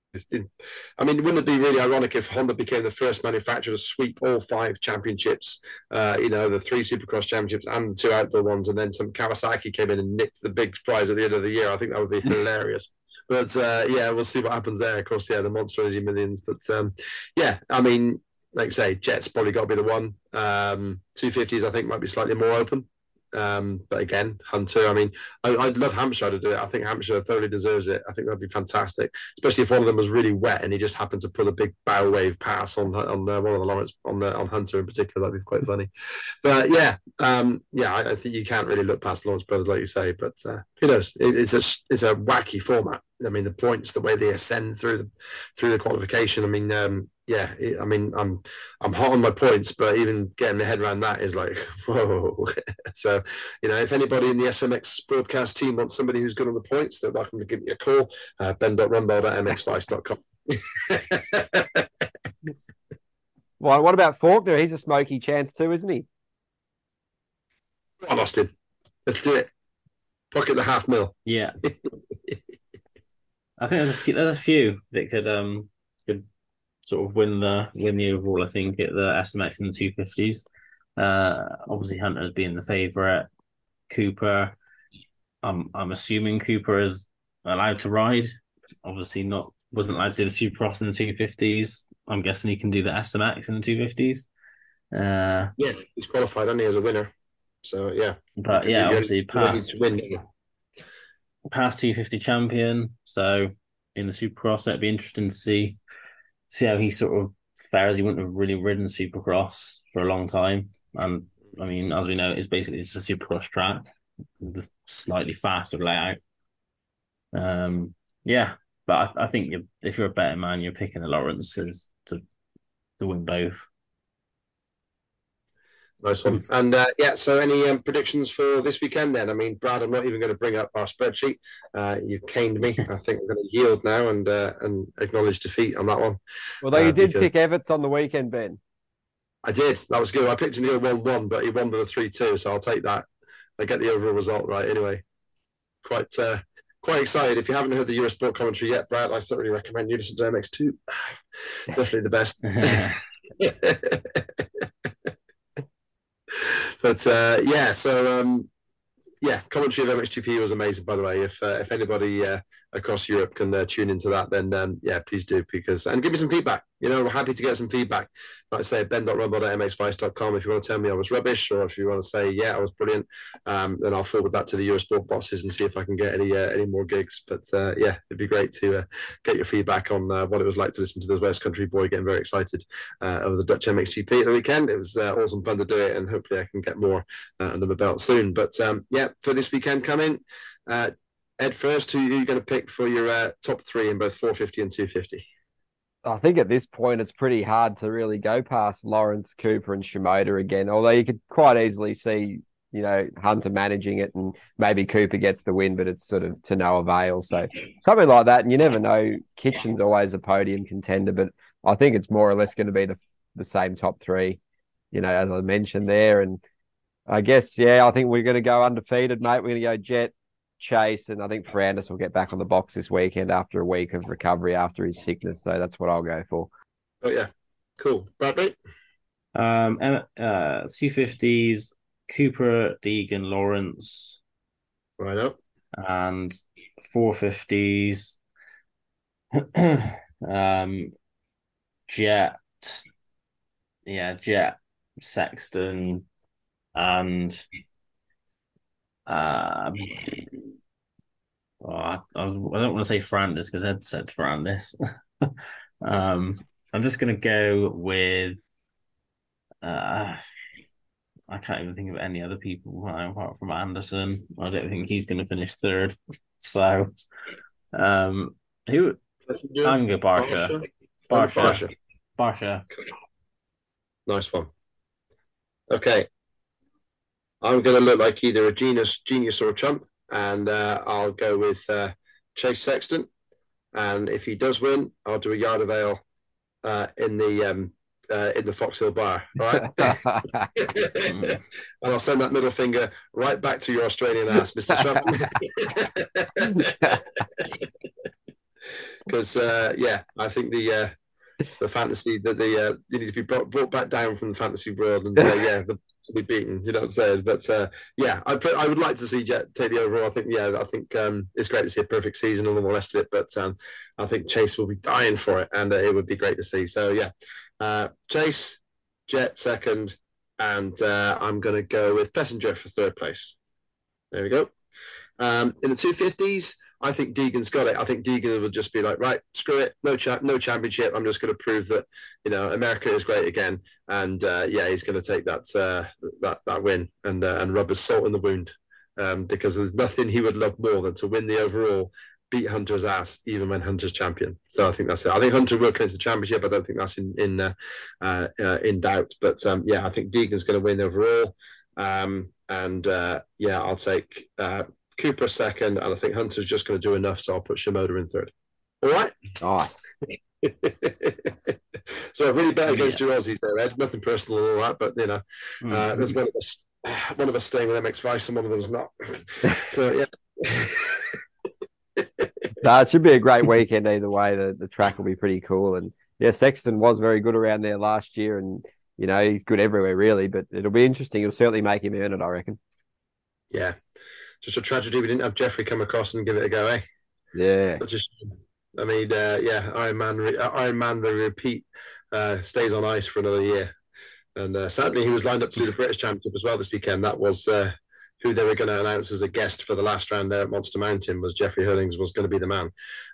S1: I mean, wouldn't it be really ironic if Honda became the first manufacturer to sweep all five championships? Uh, you know, the three Supercross championships and two outdoor ones, and then some Kawasaki came in and nicked the big prize at the end of the year. I think that would be [LAUGHS] hilarious. But uh, yeah, we'll see what happens there. Of course, yeah, the Monster Energy Millions. But um, yeah, I mean, like I say, Jett's probably got to be the one. Um, 250s, I think, might be slightly more open. Um, but again, Hunter, I mean, I, would love Hampshire to do it. I think Hampshire thoroughly deserves it. I think that'd be fantastic, especially if one of them was really wet and he just happened to pull a big bow wave pass on on uh, one of the Lawrence on the, on Hunter in particular. That'd be quite funny. But yeah, um, yeah, I, I, think you can't really look past Lawrence brothers like you say. But uh, who knows? It, it's a it's a wacky format. I mean, the points, the way they ascend through the through the qualification. I mean, um, yeah, I mean, I'm I'm hot on my points, but even getting my head around that is like, [LAUGHS] whoa. [LAUGHS] so, you know, if anybody in the SMX broadcast team wants somebody who's good on the points, they're welcome to give me a call. Uh, ben.rumbold at mxvice.com. [LAUGHS]
S2: well, what about Forkner? He's a smoky chance too, isn't he?
S1: I lost him. Let's do it. Pocket the half mil.
S3: Yeah. I think there's a few, there's a few that could um sort of win the win the overall. I think at the SMX in the two fifties. Uh, obviously Hunter's being the favourite. Cooper, I'm I'm assuming Cooper is allowed to ride. Obviously not wasn't allowed to do the Supercross in the two fifties. I'm guessing he can do the SMX in the two fifties. Uh,
S1: yeah, he's qualified only as a winner. So yeah,
S3: but yeah, obviously past win. past two fifty champion. So in the Supercross, it'd be interesting to see see how he sort of fares. He wouldn't have really ridden Supercross for a long time, and I mean, as we know, it's basically just a Supercross track, just slightly faster layout. Um, yeah, but I, I think if you're a better man, you're picking the Lawrences to to win both.
S1: Nice one. And uh, yeah, so any um, predictions for this weekend then? I mean, Brad, I'm not even going to bring up our spreadsheet. Uh, you caned me. I think we're going to yield now and uh, and acknowledge defeat on that one.
S2: Well, Although you
S1: Uh,
S2: did
S1: because-
S2: pick Everts on the weekend, Ben.
S1: I did. That was good. I picked him to go 1 1, but he won with a 3 2. So I'll take that. I get the overall result right anyway. Quite uh, quite excited. If you haven't heard the Eurosport commentary yet, Brad, I certainly recommend you listen to MX2. Definitely the best. [LAUGHS] [LAUGHS] but uh, yeah, so um, yeah, commentary of MXGP was amazing. By the way, if uh, if anybody uh, across Europe can uh, tune into that, then um, yeah, please do because and give me some feedback. You know, we're happy to get some feedback. Like I say, ben.rumble.mxvice.com. If you want to tell me I was rubbish, or if you want to say yeah, I was brilliant, um, then I'll forward that to the Eurosport bosses and see if I can get any uh, any more gigs. But uh, yeah, it'd be great to uh, get your feedback on uh, what it was like to listen to this West Country boy getting very excited uh, over the Dutch MXGP at the weekend. It was uh, awesome fun to do it, and hopefully I can get more under my belt soon. But um, yeah, for this weekend coming, Ed, first, who are you going to pick for your top three in both 450 and 250?
S2: I think at this point it's pretty hard to really go past Lawrence Cooper and Shimoda again. Although you could quite easily see, you know, Hunter managing it and maybe Cooper gets the win, but it's sort of to no avail. So something like that, and you never know. Kitchen's always a podium contender, but I think it's more or less going to be the the same top three, you know, as I mentioned there. And I guess yeah, I think we're going to go undefeated, mate. We're going to go Jett. Chase and I think Ferrandis will get back on the box this weekend after a week of recovery after his sickness. So that's what I'll go for.
S1: Oh, yeah. Cool. Bradley?
S3: Um, and, uh, two fifties, Cooper, Deegan, Lawrence,
S1: Right up.
S3: and four fifties. [CLEARS THROAT] um, Jett, yeah, Jett, Sexton, and um, oh, I, I, was, I don't want to say Ferrandis because Ed said Ferrandis. [LAUGHS] um, I'm just gonna go with. Uh, I can't even think of any other people apart from Anderson. I don't think he's going to finish third. [LAUGHS] So, um, who? I'm going Barcia. Barcia.
S1: Barcia.
S3: Barcia.
S1: Nice one. Okay. I'm going to look like either a genius, genius or a chump, and uh, I'll go with uh, Chase Sexton. And if he does win, I'll do a yard of ale uh, in the um, uh, in the Foxhill Bar. All right. [LAUGHS] [LAUGHS] and I'll send that middle finger right back to your Australian ass, Mr. Trump. [LAUGHS] Because uh, yeah, I think the uh, the fantasy that the uh, you need to be brought, brought back down from the fantasy world and say yeah, the be beaten. You know what I'm saying? But uh, yeah, I I would like to see Jett take the overall. I think yeah, I think um, it's great to see a perfect season and all the rest of it. But um, I think Chase will be dying for it, and uh, it would be great to see. So yeah, uh, Chase, Jett second, and uh, I'm going to go with Plessinger for third place. There we go. Um, in the 250s, I think Deegan's got it. I think Deegan would just be like, right, screw it, no cha- no championship. I'm just going to prove that you know America is great again, and uh, yeah, he's going to take that uh, that that win and uh, and rub his salt in the wound um, because there's nothing he would love more than to win the overall, beat Hunter's ass, even when Hunter's champion. So I think that's it. I think Hunter will clinch the championship. I don't think that's in in uh, uh, uh, in doubt. But um, yeah, I think Deegan's going to win overall. Um, and uh, yeah, I'll take uh, Cooper second, and I think Hunter's just going to do enough, so I'll put Shimoda in third. All right.
S2: Nice. [LAUGHS]
S1: so I really bet against your Aussies there, Ed. Nothing personal and all that, but you know,
S3: Hmm.
S1: uh, there's one of us, [SIGHS] one of us staying with MX Vice, and one of them's not. [LAUGHS] so yeah. [LAUGHS]
S2: No, it should be a great weekend either way. The the track will be pretty cool. And yeah, Sexton was very good around there last year and you know, he's good everywhere really, but it'll be interesting. It'll certainly make him earn it, I reckon.
S1: yeah, just a tragedy we didn't have Jeffrey come across and give it a go, eh?
S2: Yeah.
S1: Such a. I mean, uh, yeah, Iron Man, re- uh, Iron Man, the repeat uh, stays on ice for another year, and uh, sadly, he was lined up to do the British Championship as well this weekend. That was uh, who they were going to announce as a guest for the last round there at Monster Mountain. Was Jeffrey Herlings was going to be the man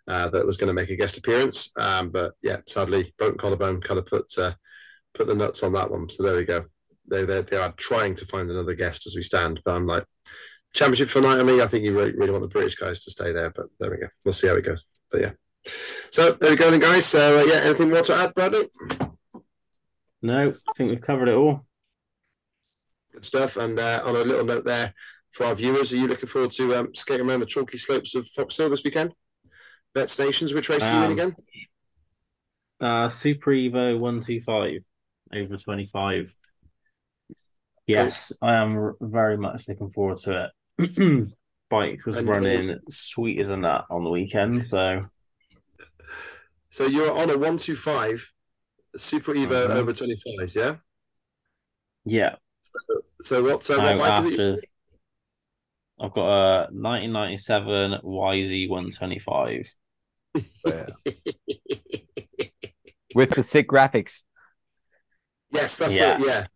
S1: uh, that was going to make a guest appearance, um, but yeah, sadly, broken collarbone kind of put uh, put the nuts on that one. So there we go. They they they are trying to find another guest as we stand, but I'm like. Championship for night. I mean, I think you really, really want the British guys to stay there, but there we go. We'll see how it goes. But yeah. So there we go, then, guys. So uh, yeah, anything more to add, Bradley?
S3: No, I think we've covered it all.
S1: Good stuff. And uh, on a little note there for our viewers, are you looking forward to um, skating around the chalky slopes of Foxhill this weekend? Bet Stations, which race are you in
S3: Um,
S1: again?
S3: Uh, Super Evo one two five over twenty five. Yes, I am very much looking forward to it. [CLEARS THROAT] Bike was
S1: And you-
S3: running sweet as a nut on the weekend, so
S1: So you're on a 125 Super Evo
S3: Mhm.
S1: over twenty five, yeah?
S3: yeah.
S1: So what, uh, what
S3: Now
S1: bike is it?
S3: after, I've got a 1997 YZ 125. [LAUGHS]
S2: with the sick graphics.
S1: Yes, that's
S3: Yeah.
S1: it. Yeah,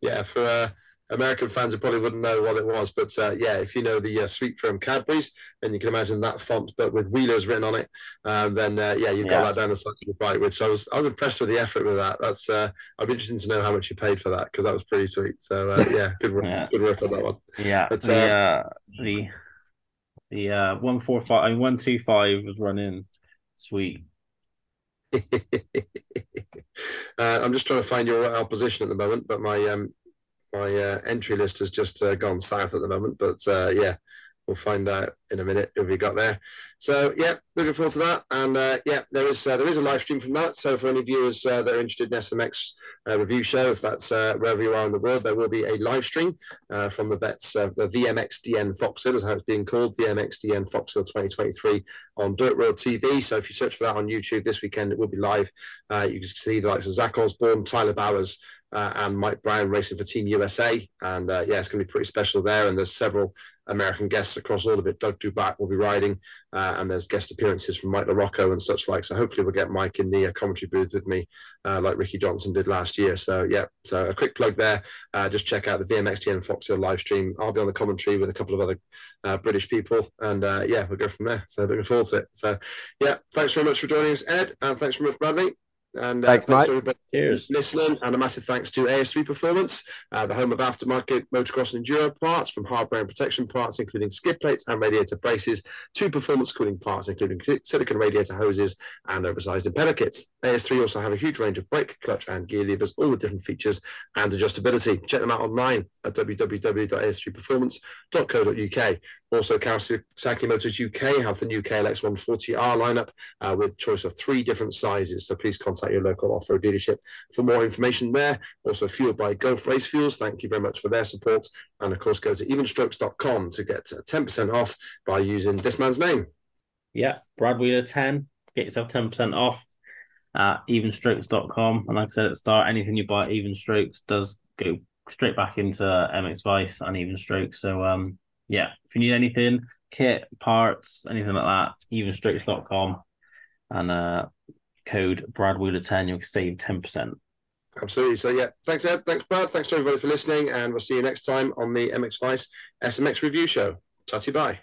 S1: yeah. For uh, American fans who probably wouldn't know what it was, but uh, yeah, if you know the uh, sweet from Cadbury's, and you can imagine that font, but with Wheelers written on it, um, then uh, yeah, you've got that down the side of the bike. Which I was, I was impressed with the effort with that. That's, uh, I'd be interested to know how much you paid for that because that was pretty sweet. So uh, [LAUGHS] yeah, good work,
S3: Yeah.
S1: good work on that one.
S3: Yeah,
S1: But,
S3: the uh, the the uh, 145 I mean, 125 was running sweet. [LAUGHS]
S1: uh, I'm just trying to find your our position at the moment, but my um my uh, entry list has just uh, gone south at the moment. But uh, yeah, we'll find out in a minute if we got there. So yeah, looking forward to that. And uh, yeah, there is uh, there is a live stream from that. So for any viewers uh, that are interested in SMX review show, if that's wherever you are in the world, there will be a live stream from the bets the VMXDN Foxhill is how it's being called, VMXDN Foxhill 2023 on Dirt Road TV. So if you search for that on YouTube this weekend, it will be live. You can see the likes of Zach Osborne, Tyler Bowers, uh, and Mike Brown racing for Team USA. And uh, yeah, it's going to be pretty special there. And there's several American guests across all of it. Doug Dubach will be riding, uh, and there's guest appearances from Mike LaRocco and such like. So hopefully we'll get Mike in the uh, commentary booth with me, uh, like Ricky Johnson did last year. So yeah, so a quick plug there. Uh, just check out the VMXDN Foxhill live stream. I'll be on the commentary with a couple of other British people, and yeah, we'll go from there. So looking forward to it. So yeah, thanks very much for joining us, Ed, and thanks much, Bradley. And uh,
S2: Thanks,
S1: thanks to everybody
S3: Cheers.
S1: listening, and a massive thanks to AS3 Performance, uh, the home of aftermarket motocross and enduro parts, from hardware and protection parts, including skid plates and radiator braces, to performance cooling parts, including silicon radiator hoses and oversized impeller kits. AS3 also have a huge range of brake, clutch, and gear levers, all with different features and adjustability. Check them out online at www.as3performance.co.uk. Also, Kawasaki Motors UK have the new KLX 140R lineup uh, with choice of three different sizes. So please contact your local off-road dealership for more information there. Also fueled by Gulf Race Fuels. Thank you very much for their support. And of course, go to evenstrokes.com to get uh, 10% off by using this man's name.
S3: Yeah, Brad Wheeler 10. Get yourself 10% off at evenstrokes.com. And like I said at the start, anything you buy at Even Strokes does go straight back into MX Vice and Even Strokes. So, um, yeah, if you need anything, kit, parts, anything like that, even evenstrokes.com and uh, code Brad Wheeler 10, you'll save 10%.
S1: Absolutely. So, yeah, thanks, Ed. Thanks, Brad. Thanks to everybody for listening. And we'll see you next time on the MX Vice SMX Review Show. Tatty bye.